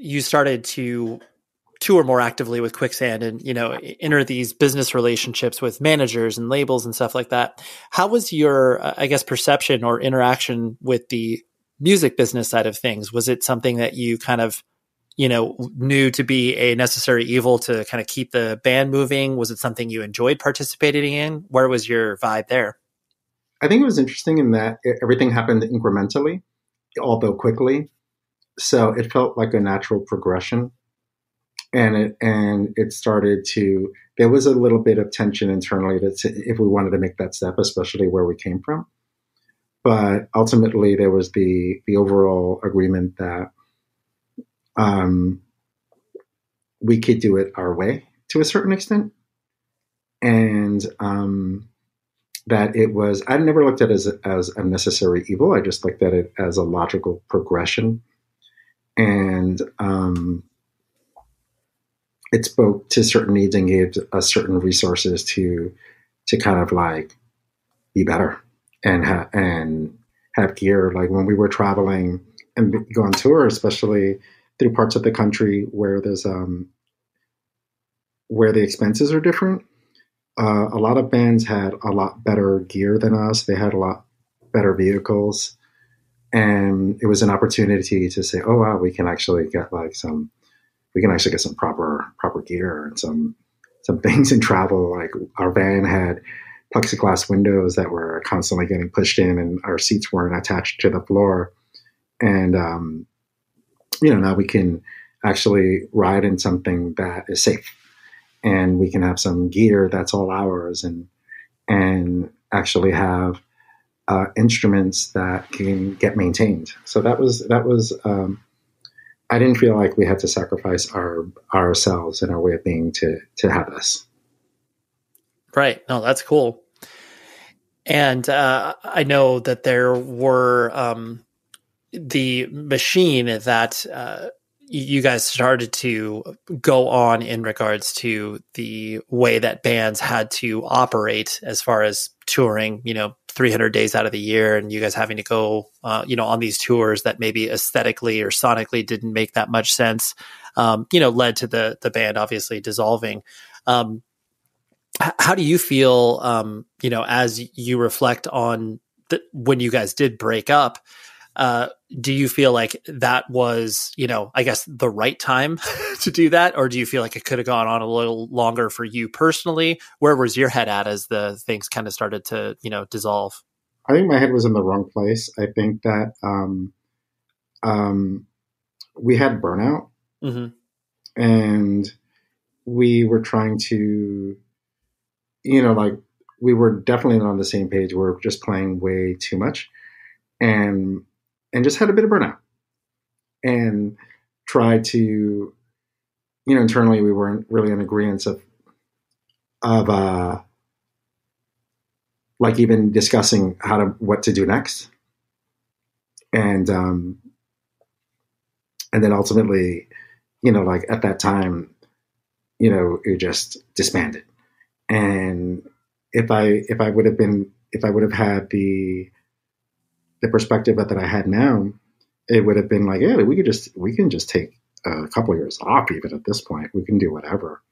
you started to tour more actively with Quicksand and you know enter these business relationships with managers and labels and stuff like that, how was your I guess perception or interaction with the music business side of things? Was it something that you kind of you know knew to be a necessary evil to kind of keep the band moving? Was it something you enjoyed participating in? Where was your vibe there? I think it was interesting in that everything happened incrementally, although quickly. So it felt like a natural progression. And it and it started to there was a little bit of tension internally that if we wanted to make that step, especially where we came from. But ultimately there was the the overall agreement that um, we could do it our way to a certain extent. And um, that it was I never looked at it as as a necessary evil. I just looked at it as a logical progression, and um, it spoke to certain needs and gave us certain resources to to kind of like be better and ha- and have gear. Like when we were traveling and go on tour, especially through parts of the country where there's um, where the expenses are different uh, a lot of bands had a lot better gear than us. They had a lot better vehicles, and it was an opportunity to say, "Oh wow, we can actually get like some, we can actually get some proper proper gear and some some things in travel." Like our van had plexiglass windows that were constantly getting pushed in, and our seats weren't attached to the floor, and um, you know now we can actually ride in something that is safe and we can have some gear that's all ours and and actually have uh, instruments that can get maintained. So that was that was um, I didn't feel like we had to sacrifice our ourselves and our way of being to to have this. Right. No, that's cool. And uh, I know that there were um, the machine that uh, you guys started to go on in regards to the way that bands had to operate as far as touring, you know, 300 days out of the year and you guys having to go, uh, you know, on these tours that maybe aesthetically or sonically didn't make that much sense, um, you know, led to the, the band obviously dissolving. Um, h- how do you feel, um, you know, as you reflect on the, when you guys did break up, uh, do you feel like that was, you know, I guess the right time to do that? Or do you feel like it could have gone on a little longer for you personally? Where was your head at as the things kind of started to, you know, dissolve? I think my head was in the wrong place. I think that um, um, we had burnout mm-hmm. and we were trying to, you know, like we were definitely not on the same page. We we're just playing way too much. And and just had a bit of burnout and tried to, you know, internally we weren't really in agreement of, of, uh, like even discussing how to, what to do next. And, um, and then ultimately, you know, like at that time, you know, it just disbanded. And if I, if I would have been, if I would have had the, the perspective that, that I had now, it would have been like, yeah, we could just we can just take a couple of years off. Even at this point, we can do whatever,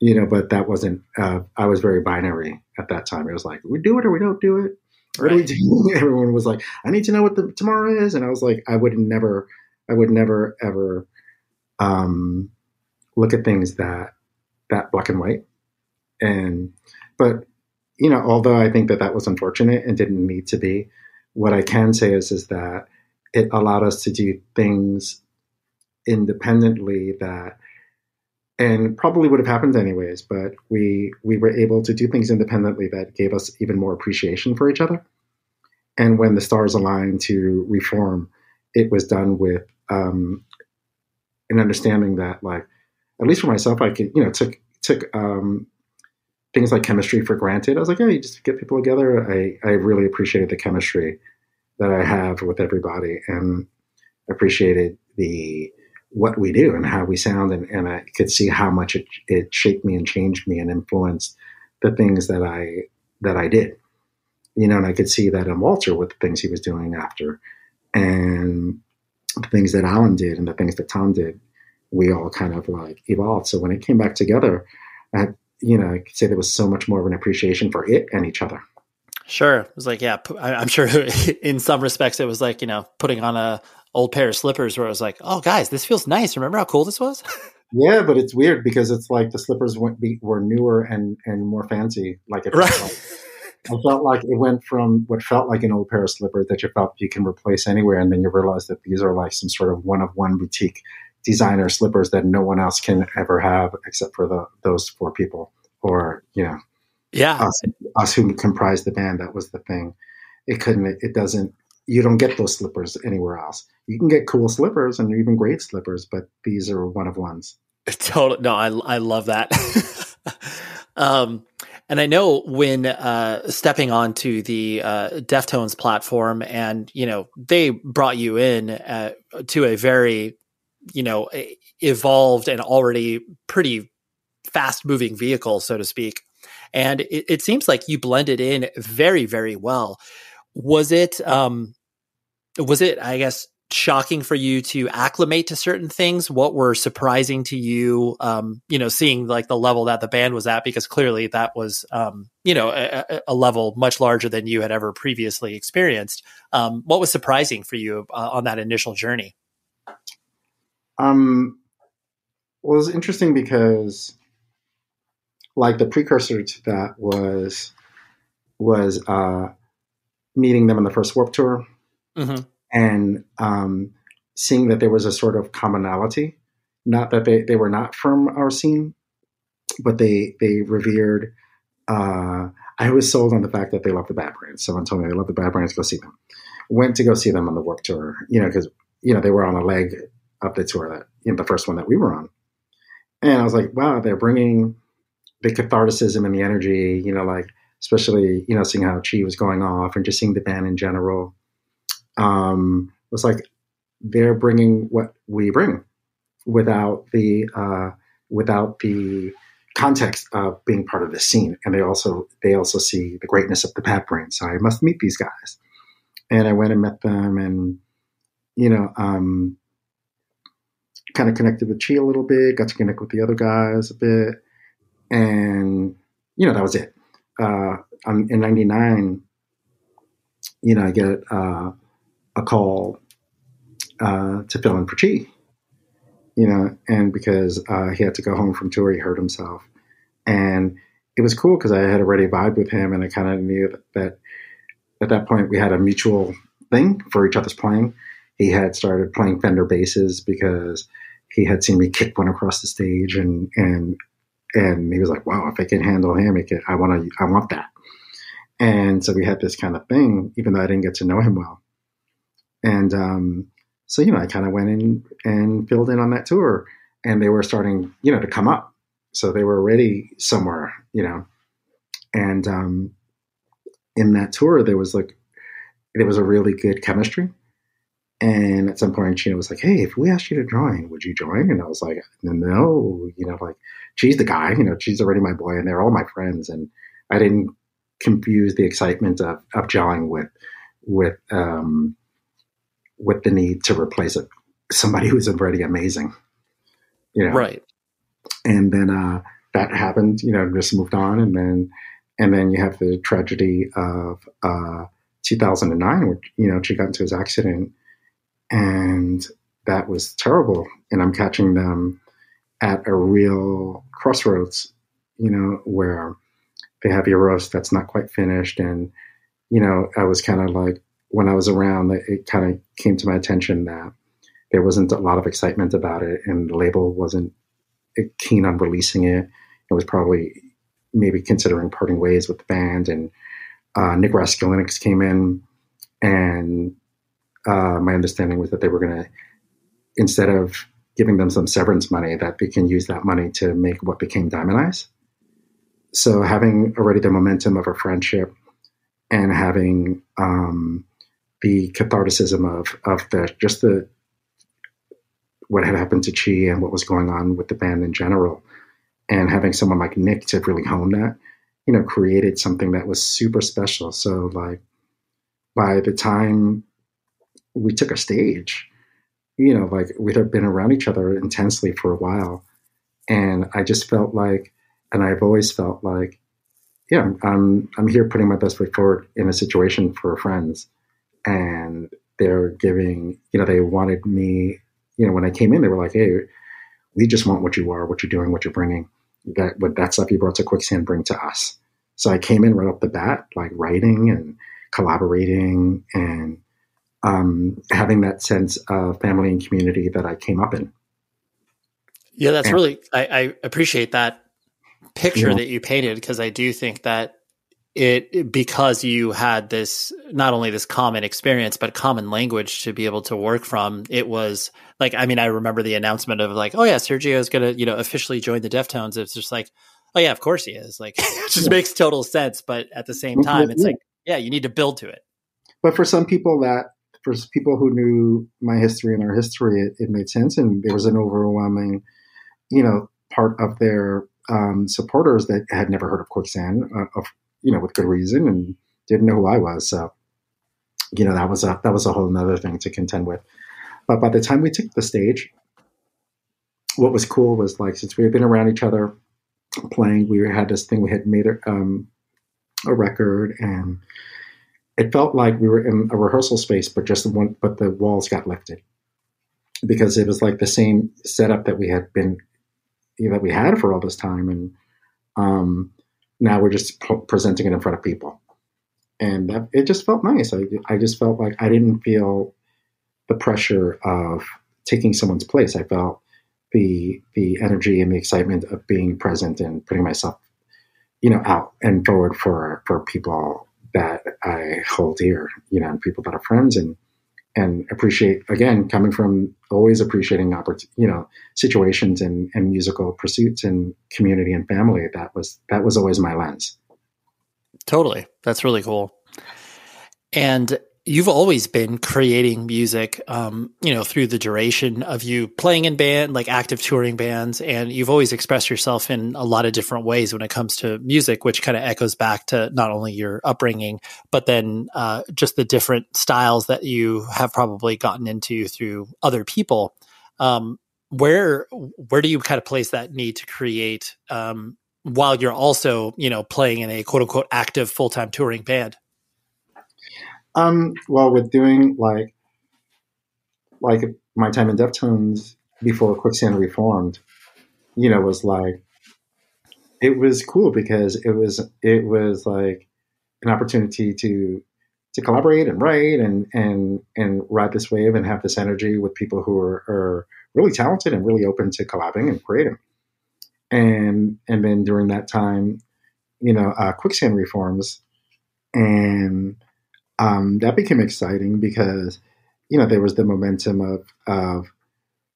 you know. But that wasn't. Uh, I was very binary at that time. It was like we do it or we don't do it. Right. do we do? Everyone was like, I need to know what the tomorrow is, and I was like, I would never, I would never ever um, look at things that that black and white. And but you know, although I think that that was unfortunate and didn't need to be, what I can say is is that it allowed us to do things independently that and probably would have happened anyways. But we we were able to do things independently that gave us even more appreciation for each other. And when the stars aligned to reform, it was done with um, an understanding that, like, at least for myself, I could, you know, took took um, things like chemistry for granted. I was like, hey, you just get people together. I I really appreciated the chemistry that I have with everybody, and appreciated the what we do and how we sound, and, and I could see how much it, it shaped me and changed me and influenced the things that I that I did. You know, and I could see that in Walter with the things he was doing after, and the things that Alan did and the things that Tom did. We all kind of like evolved. So when it came back together, I, you know, I could say there was so much more of an appreciation for it and each other. Sure. It was like, yeah, I'm sure in some respects it was like, you know, putting on a old pair of slippers where I was like, oh, guys, this feels nice. Remember how cool this was? yeah, but it's weird because it's like the slippers went, were newer and, and more fancy. Like it right. Like, I felt like it went from what felt like an old pair of slippers that you felt you can replace anywhere, and then you realize that these are like some sort of one of one boutique designer slippers that no one else can ever have except for the those four people, or you know, yeah, us, us who comprise the band. That was the thing. It couldn't. It doesn't. You don't get those slippers anywhere else. You can get cool slippers and even great slippers, but these are one of ones. Totally. No, I I love that. um, and I know when uh, stepping onto the uh, Deftones platform, and you know they brought you in uh, to a very, you know, evolved and already pretty fast moving vehicle, so to speak. And it, it, seems like you blended in very, very well. Was it? Um, was it? I guess shocking for you to acclimate to certain things? What were surprising to you? Um, you know, seeing like the level that the band was at, because clearly that was, um, you know, a, a, level much larger than you had ever previously experienced. Um, what was surprising for you uh, on that initial journey? Um, well, it was interesting because, like, the precursor to that was was uh, meeting them on the first Warped Tour. Mm-hmm and um, seeing that there was a sort of commonality. Not that they, they were not from our scene, but they they revered. Uh, I was sold on the fact that they love the Bad Brains. Someone told me they love the Bad Brains. Go see them. Went to go see them on the Warped Tour. You know, because you know they were on a leg of the tour that you know the first one that we were on, and I was like, wow, they're bringing the catharticism and the energy. You know, like especially you know seeing how Chi was going off and just seeing the band in general um, was like they're bringing what we bring without the uh, without the context of being part of the scene, and they also they also see the greatness of the Bad Brain. So I must meet these guys, and I went and met them, and you know, um, kind of connected with Chi a little bit, got to connect with the other guys a bit, and you know that was it. Uh, in '99, you know, I get. Uh, a call uh, to fill in for Chi, you know, and because uh, he had to go home from tour, he hurt himself, and it was cool because I had already vibed with him, and I kind of knew that, that, at that point we had a mutual thing for each other's playing. He had started playing Fender basses because he had seen me kick one across the stage, and and and he was like, "Wow, if I can handle him, I want to, I want that." And so we had this kind of thing, even though I didn't get to know him well. And um, so, you know, I kind of went in and filled in on that tour and they were starting, you know, to come up. So they were already somewhere, you know. And um, in that tour, there was like, there was a really good chemistry. And at some point, Chino was like, "Hey, if we asked you to join, would you join?" And I was like, "No, you know, like Chi's the guy. You know, Chi's already my boy, and they're all my friends." And I didn't confuse the excitement of of gelling with with um, with the need to replace it somebody who's already amazing you know right and then uh, that happened you know just moved on and then and then you have the tragedy of uh, 2009 where you know Chi got into his accident and that was terrible and i'm catching them at a real crossroads you know where they have Eros that's not quite finished and you know i was kind of like when I was around, it kind of came to my attention that there wasn't a lot of excitement about it, and the label wasn't keen on releasing it. It was probably maybe considering parting ways with the band. And uh, Nick Raskulinecz came in, and uh, my understanding was that they were going to, instead of giving them some severance money, that they can use that money to make what became Diamond Eyes. So having already the momentum of a friendship and having um, the catharticism of of the just the what had happened to Chi and what was going on with the band in general, and having someone like Nick to really hone that, you know, created something that was super special. So like by the time we took a stage, you know, like we had been around each other intensely for a while, and I just felt like, and I've always felt like, yeah, I'm I'm here putting my best foot forward in a situation for friends, and they're giving, you know, they wanted me, you know, when I came in, they were like, hey, we just want what you are, what you're doing, what you're bringing. That what that stuff you brought to Quicksand, bring to us. So I came in right off the bat, like writing and collaborating and um, having that sense of family and community that I came up in. Yeah, that's and, really I, I, appreciate that picture yeah. that you painted because I do think that it because you had this not only this common experience but common language to be able to work from it was like i mean i remember the announcement of like oh yeah sergio is going to you know officially join the deftones it's just like oh yeah of course he is like it just yeah. makes total sense but at the same time it's like yeah you need to build to it but for some people that for people who knew my history and our history it, it made sense and there was an overwhelming you know part of their um, supporters that had never heard of quicksand uh, of you know, with good reason and didn't know who I was. So, you know, that was a that was a whole other thing to contend with. But by the time we took the stage, what was cool was like since we had been around each other playing, we had this thing we had made a, um, a record and it felt like we were in a rehearsal space, but just the one, but the walls got lifted. Because it was like the same setup that we had been, you know, that we had for all this time. And, um, now we're just presenting it in front of people. And that, it just felt nice. I, I just felt like i didn't feel the pressure of taking someone's place. I felt the the energy and the excitement of being present and putting myself you know out and forward for for people that i hold dear you know and people that are friends and and appreciate again coming from always appreciating you know situations and, and musical pursuits and community and family that was that was always my lens. Totally. That's really cool. And you've always been creating music, um, you know, through the duration of you playing in band, like active touring bands, and you've always expressed yourself in a lot of different ways when it comes to music, which kind of echoes back to not only your upbringing, but then uh, just the different styles that you have probably gotten into through other people. Um, where where do you kind of place that need to create um, while you're also, you know, playing in a quote unquote active full time touring band? Um, well, with doing like like my time in Deftones before Quicksand reformed, you know, was like it was cool because it was it was like an opportunity to to collaborate and write and and and ride this wave and have this energy with people who are, are really talented and really open to collabing and creating. And and then during that time, you know, uh, Quicksand reforms, and um, that became exciting because you know there was the momentum of of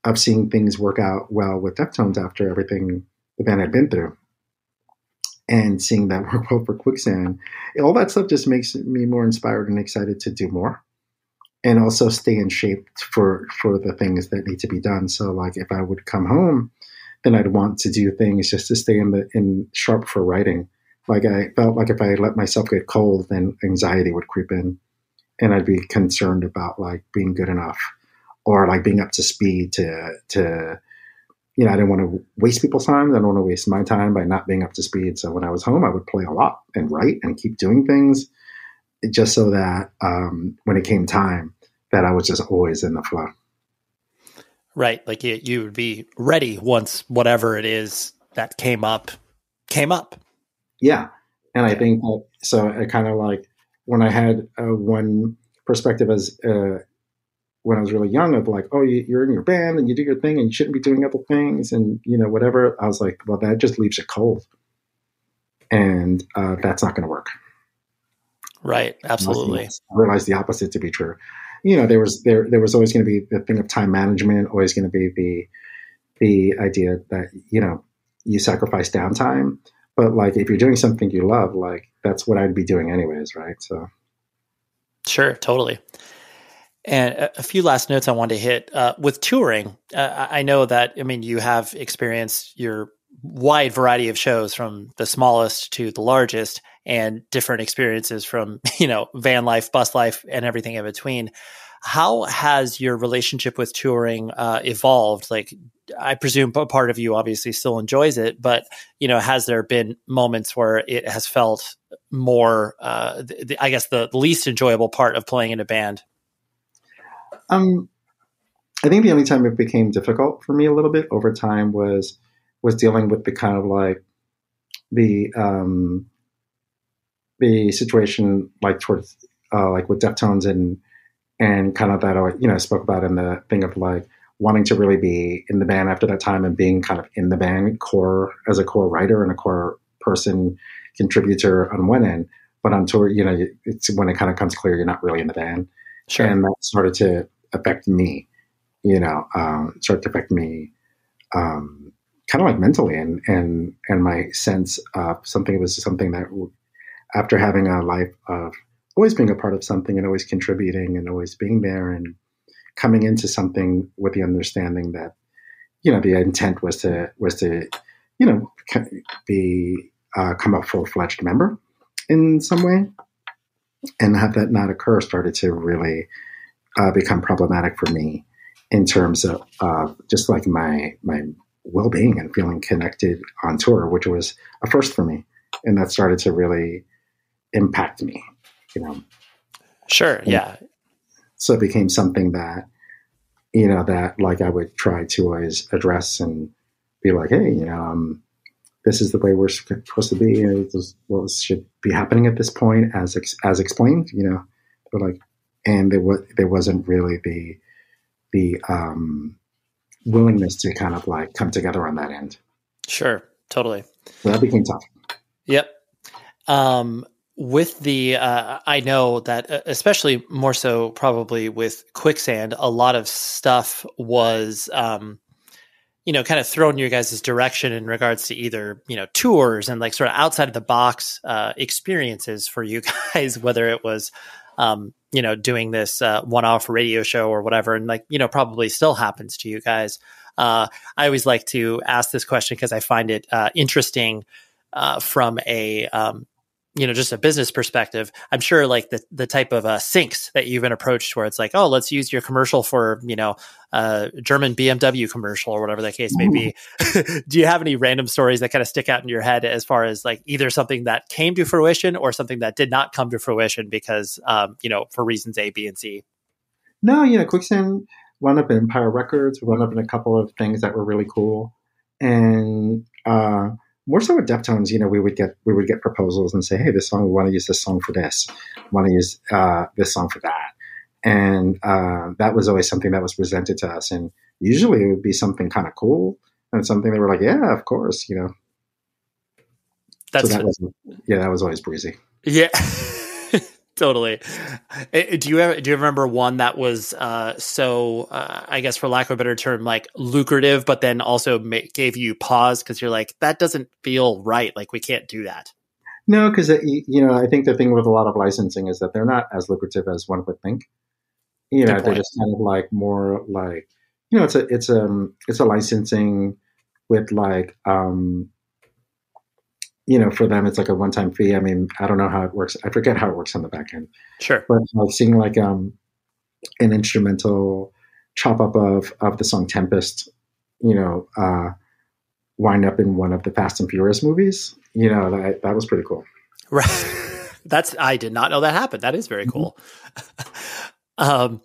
of seeing things work out well with Deftones after everything the band had been through, and seeing that work well for Quicksand. All that stuff just makes me more inspired and excited to do more, and also stay in shape for for the things that need to be done. So like if I would come home, then I'd want to do things just to stay in the in sharp for writing like I felt like if I let myself get cold, then anxiety would creep in, and I'd be concerned about like being good enough or like being up to speed to to you know I didn't want to waste people's time. I don't want to waste my time by not being up to speed. So when I was home, I would play a lot and write and keep doing things, just so that um, when it came time, that I was just always in the flow. Right, like you, you would be ready once whatever it is that came up came up yeah. And I think that, so I kind of like when I had uh, one perspective as uh, when I was really young of like, oh, you're in your band and you do your thing and you shouldn't be doing other things and you know whatever. I was like, well, that just leaves you cold, and uh, that's not going to work. Right. Absolutely. I realized the opposite to be true. You know, there was there there was always going to be the thing of time management, always going to be the the idea that you know you sacrifice downtime, but like if you're doing something you love, like that's what I'd be doing anyways, right? So. Sure, totally. And a, few last notes I wanted to hit uh, with touring. Uh, I know that I mean you have experienced your wide variety of shows from the smallest to the largest, and different experiences from you know van life, bus life, and everything in between. How has your relationship with touring uh, evolved? Like, I presume a part of you obviously still enjoys it, but you know, has there been moments where it has felt more, uh, the, I guess, the least enjoyable part of playing in a band? Um, I think the only time it became difficult for me a little bit over time was was dealing with the kind of like the um, the situation like towards uh, like with Deftones and and kind of that I you know I spoke about in the thing of like wanting to really be in the band after that time and being kind of in the band core as a core writer and a core person contributor on one end, but on tour, you know, it's when it kind of comes clear you're not really in the band. Sure. And that started to affect me, you know, um, started to affect me um, kind of like mentally and, and, and my sense of something it was something that after having a life of always being a part of something and always contributing and always being there and coming into something with the understanding that, you know, the intent was to, was to, you know, be, uh, come a full fledged member in some way and have that not occur started to really uh, become problematic for me in terms of uh, just like my my well being and feeling connected on tour, which was a first for me, and that started to really impact me. You know. Sure. And yeah. So it became something that you know that like I would try to always address and be like, hey, you know, um, this is the way we're supposed to be. You know, this, what should be happening at this point, as ex- as explained. You know, but like and there was there wasn't really the the um, willingness to kind of like come together on that end. Sure, totally. So that became tough. Yep. Um, with the, uh, I know that uh, especially more so probably with quicksand, a lot of stuff was, um, you know, kind of thrown your guys' direction in regards to either, you know, tours and like sort of outside of the box uh, experiences for you guys, whether it was, um, you know, doing this uh, one off radio show or whatever. And like, you know, probably still happens to you guys. Uh, I always like to ask this question because I find it uh, interesting from a, um, you know, just a business perspective, I'm sure like the the type of uh, syncs that you've been approached where it's like, oh, let's use your commercial for you know a German BMW commercial or whatever that case may be. Do you have any random stories that kind of stick out in your head as far as like either something that came to fruition or something that did not come to fruition because um, you know for reasons A, B, and C? No, you know, Quicksand wound up in Empire Records, wound up in a couple of things that were really cool, and. uh more so with Deftones, you know, we would get we would get proposals and say, "Hey, this song, we want to use this song for this, want to use uh, this song for that," and uh, that was always something that was presented to us. And usually, it would be something kind of cool and something they were like, "Yeah, of course," you know. That's so that was yeah, that was always breezy. Yeah. totally. Do you ever do you remember one that was uh, so uh, I guess for lack of a better term like lucrative, but then also ma- gave you pause because you're like that doesn't feel right. Like we can't do that. No, because uh, you know I think the thing with a lot of licensing is that they're not as lucrative as one would think. You know, they're just kind of like more like you know it's a it's a um, it's a licensing with like um you know, for them, it's like a one-time fee. I mean, I don't know how it works. I forget how it works on the back end. Sure. But like seeing like um, an instrumental chop up of of the song Tempest, you know, uh, wind up in one of the Fast and Furious movies. You know, that that was pretty cool. Right. That's I did not know that happened. That is very mm-hmm. cool. um,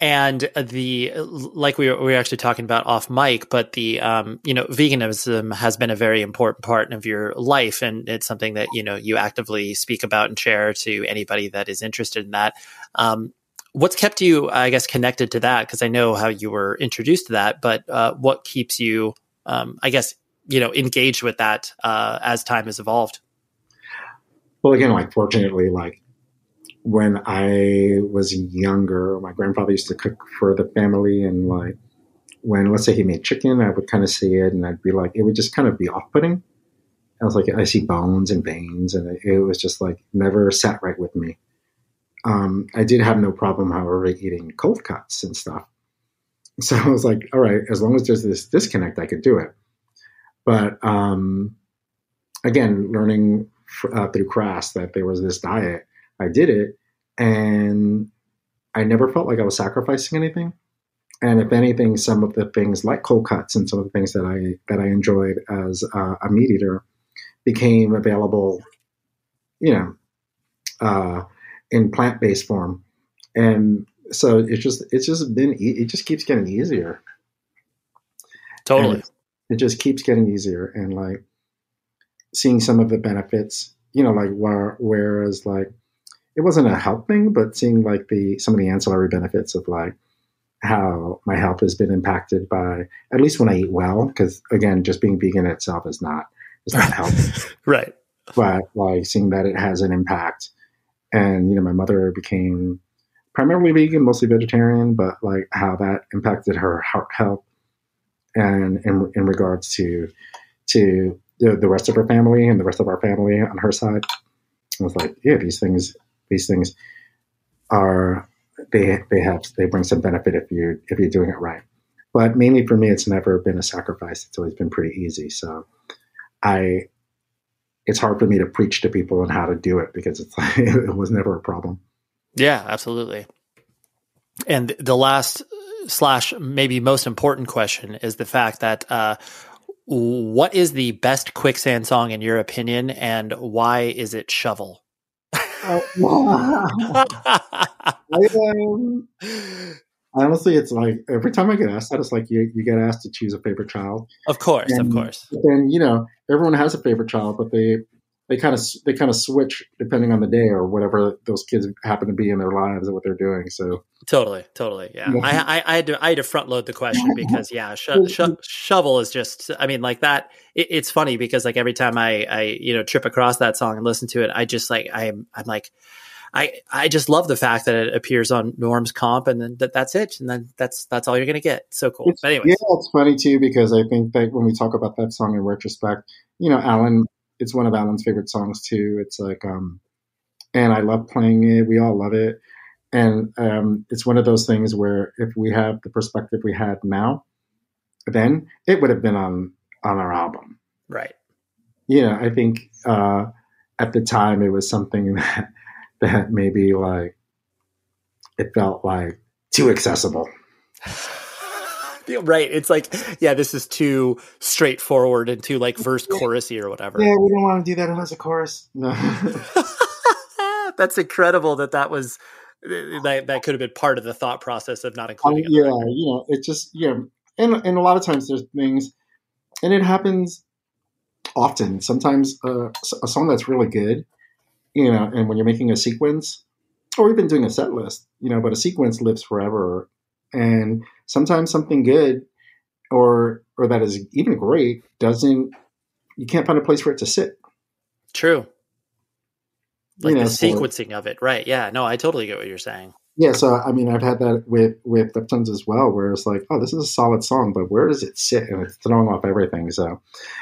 and the like we were, we were actually talking about off mic but the um, you know veganism has been a very important part of your life and it's something that you know you actively speak about and share to anybody that is interested in that um, what's kept you, I guess, connected to that? Because I know how you were introduced to that, but uh, what keeps you, um, I guess, you know, engaged with that uh, as time has evolved? Well, again, like fortunately, like when I was younger, my grandfather used to cook for the family, and like when let's say he made chicken, I would kind of see it, and I'd be like, it would just kind of be off-putting. I was like, I see bones and veins, and it, it was just like never sat right with me. Um, I did have no problem, however, eating cold cuts and stuff. So I was like, all right, as long as there's this disconnect, I could do it. But um, again, learning uh, through Crass that there was this diet, I did it, and I never felt like I was sacrificing anything. And if anything, some of the things like cold cuts and some of the things that I that I enjoyed as uh, a meat eater became available, you know, uh, in plant based form, and so it's just it's just been it just keeps getting easier. Totally, it just keeps getting easier, and like seeing some of the benefits, you know, like where whereas like it wasn't a health thing, but seeing like the some of the ancillary benefits of like how my health has been impacted by at least when I eat well, because again, just being vegan itself is not is not healthy, right? But like seeing that it has an impact, and you know, my mother became primarily vegan, mostly vegetarian, but like how that impacted her heart health, and in in regards to to the, the rest of her family and the rest of our family on her side, I was like, yeah, these things these things are they they have they bring some benefit if you if you're doing it right. But mainly for me, it's never been a sacrifice. It's always been pretty easy. So I it's hard for me to preach to people on how to do it because it's like, it was never a problem. Yeah, absolutely. And the last slash maybe most important question is the fact that uh, what is the best quicksand song in your opinion, and why is it Shovel? I, um, honestly, it's like every time I get asked that, it's like you, you get asked to choose a favorite child. Of course, and, of course. Then you know everyone has a favorite child, but they they kind of they kind of switch depending on the day or whatever those kids happen to be in their lives and what they're doing. So totally, totally, yeah. yeah. I, I, I had to I had to front load the question because yeah, sho- sho- shovel is just I mean like that. It, it's funny because like every time I I you know trip across that song and listen to it, I just like I'm I'm like. I, I just love the fact that it appears on Norm's comp and then that that's it. And then that's, that's all you're going to get. So cool. It's, anyways. Yeah, it's funny too, because I think that when we talk about that song in retrospect, you know, Alan it's one of Alan's favorite songs too. It's like, um, and I love playing it. We all love it, and um, it's one of those things where if we have the perspective we had now, then it would have been on on our album, right? Yeah, you know, I think uh, at the time it was something that that maybe like it felt like too accessible. right. It's like, yeah, this is too straightforward and too like verse chorusy or whatever. Yeah, we don't want to do that unless a chorus. No. That's incredible that that was that that could have been part of the thought process of not including. Um, yeah, you know, it just yeah, and and a lot of times there's things, and it happens often. Sometimes uh, a song that's really good, you know, and when you're making a sequence or even doing a set list, you know, but a sequence lives forever and sometimes something good or or that is even great doesn't you can't find a place for it to sit. True. Like you know, the sequencing so, of it, right? Yeah, no, I totally get what you're saying. Yeah, so I mean, I've had that with with Deftones as well, where it's like, oh, this is a solid song, but where does it sit? And it's throwing off everything. So,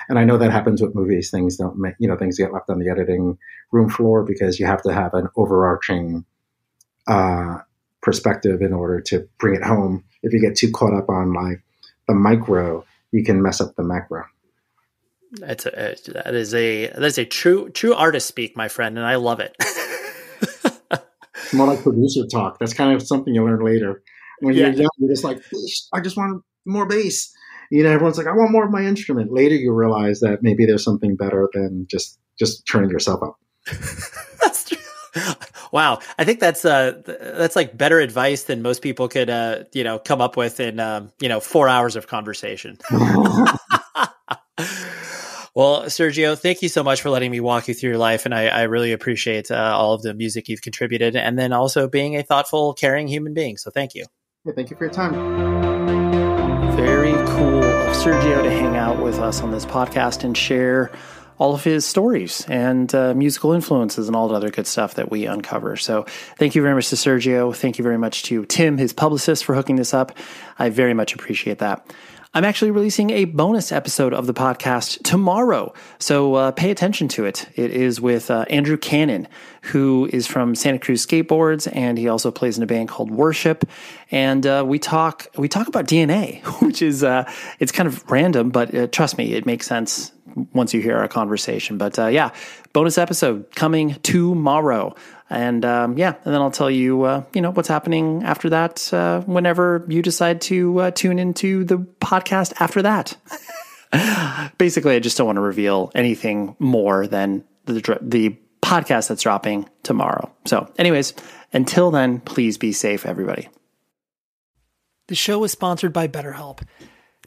and I know that happens with movies. Things don't, make, you know, things get left on the editing room floor because you have to have an overarching uh, perspective in order to bring it home. If you get too caught up on like the micro, you can mess up the macro. That's a, that is a that is a true true artist speak, my friend, and I love it. It's more like producer talk. That's kind of something you learn later. When yeah. you're young, you're just like, I just want more bass. You know, everyone's like, I want more of my instrument. Later, you realize that maybe there's something better than just just turning yourself up. Wow, I think that's uh that's like better advice than most people could uh you know come up with in um, you know four hours of conversation. Well, Sergio, thank you so much for letting me walk you through your life. And I, I really appreciate uh, all of the music you've contributed and then also being a thoughtful, caring human being. So thank you. Yeah, thank you for your time. Very cool of Sergio to hang out with us on this podcast and share all of his stories and uh, musical influences and all the other good stuff that we uncover. So thank you very much to Sergio. Thank you very much to Tim, his publicist, for hooking this up. I very much appreciate that. I'm actually releasing a bonus episode of the podcast tomorrow, so uh, pay attention to it. It is with uh, Andrew Cannon, who is from Santa Cruz Skateboards, and he also plays in a band called Worship. And uh, we talk we talk about DNA, which is uh, it's kind of random, but uh, trust me, it makes sense once you hear our conversation. But uh, yeah, bonus episode coming tomorrow. And um, yeah, and then I'll tell you, uh, you know, what's happening after that uh, whenever you decide to uh, tune into the podcast after that. Basically, I just don't want to reveal anything more than the the podcast that's dropping tomorrow. So, anyways, until then, please be safe, everybody. The show is sponsored by BetterHelp.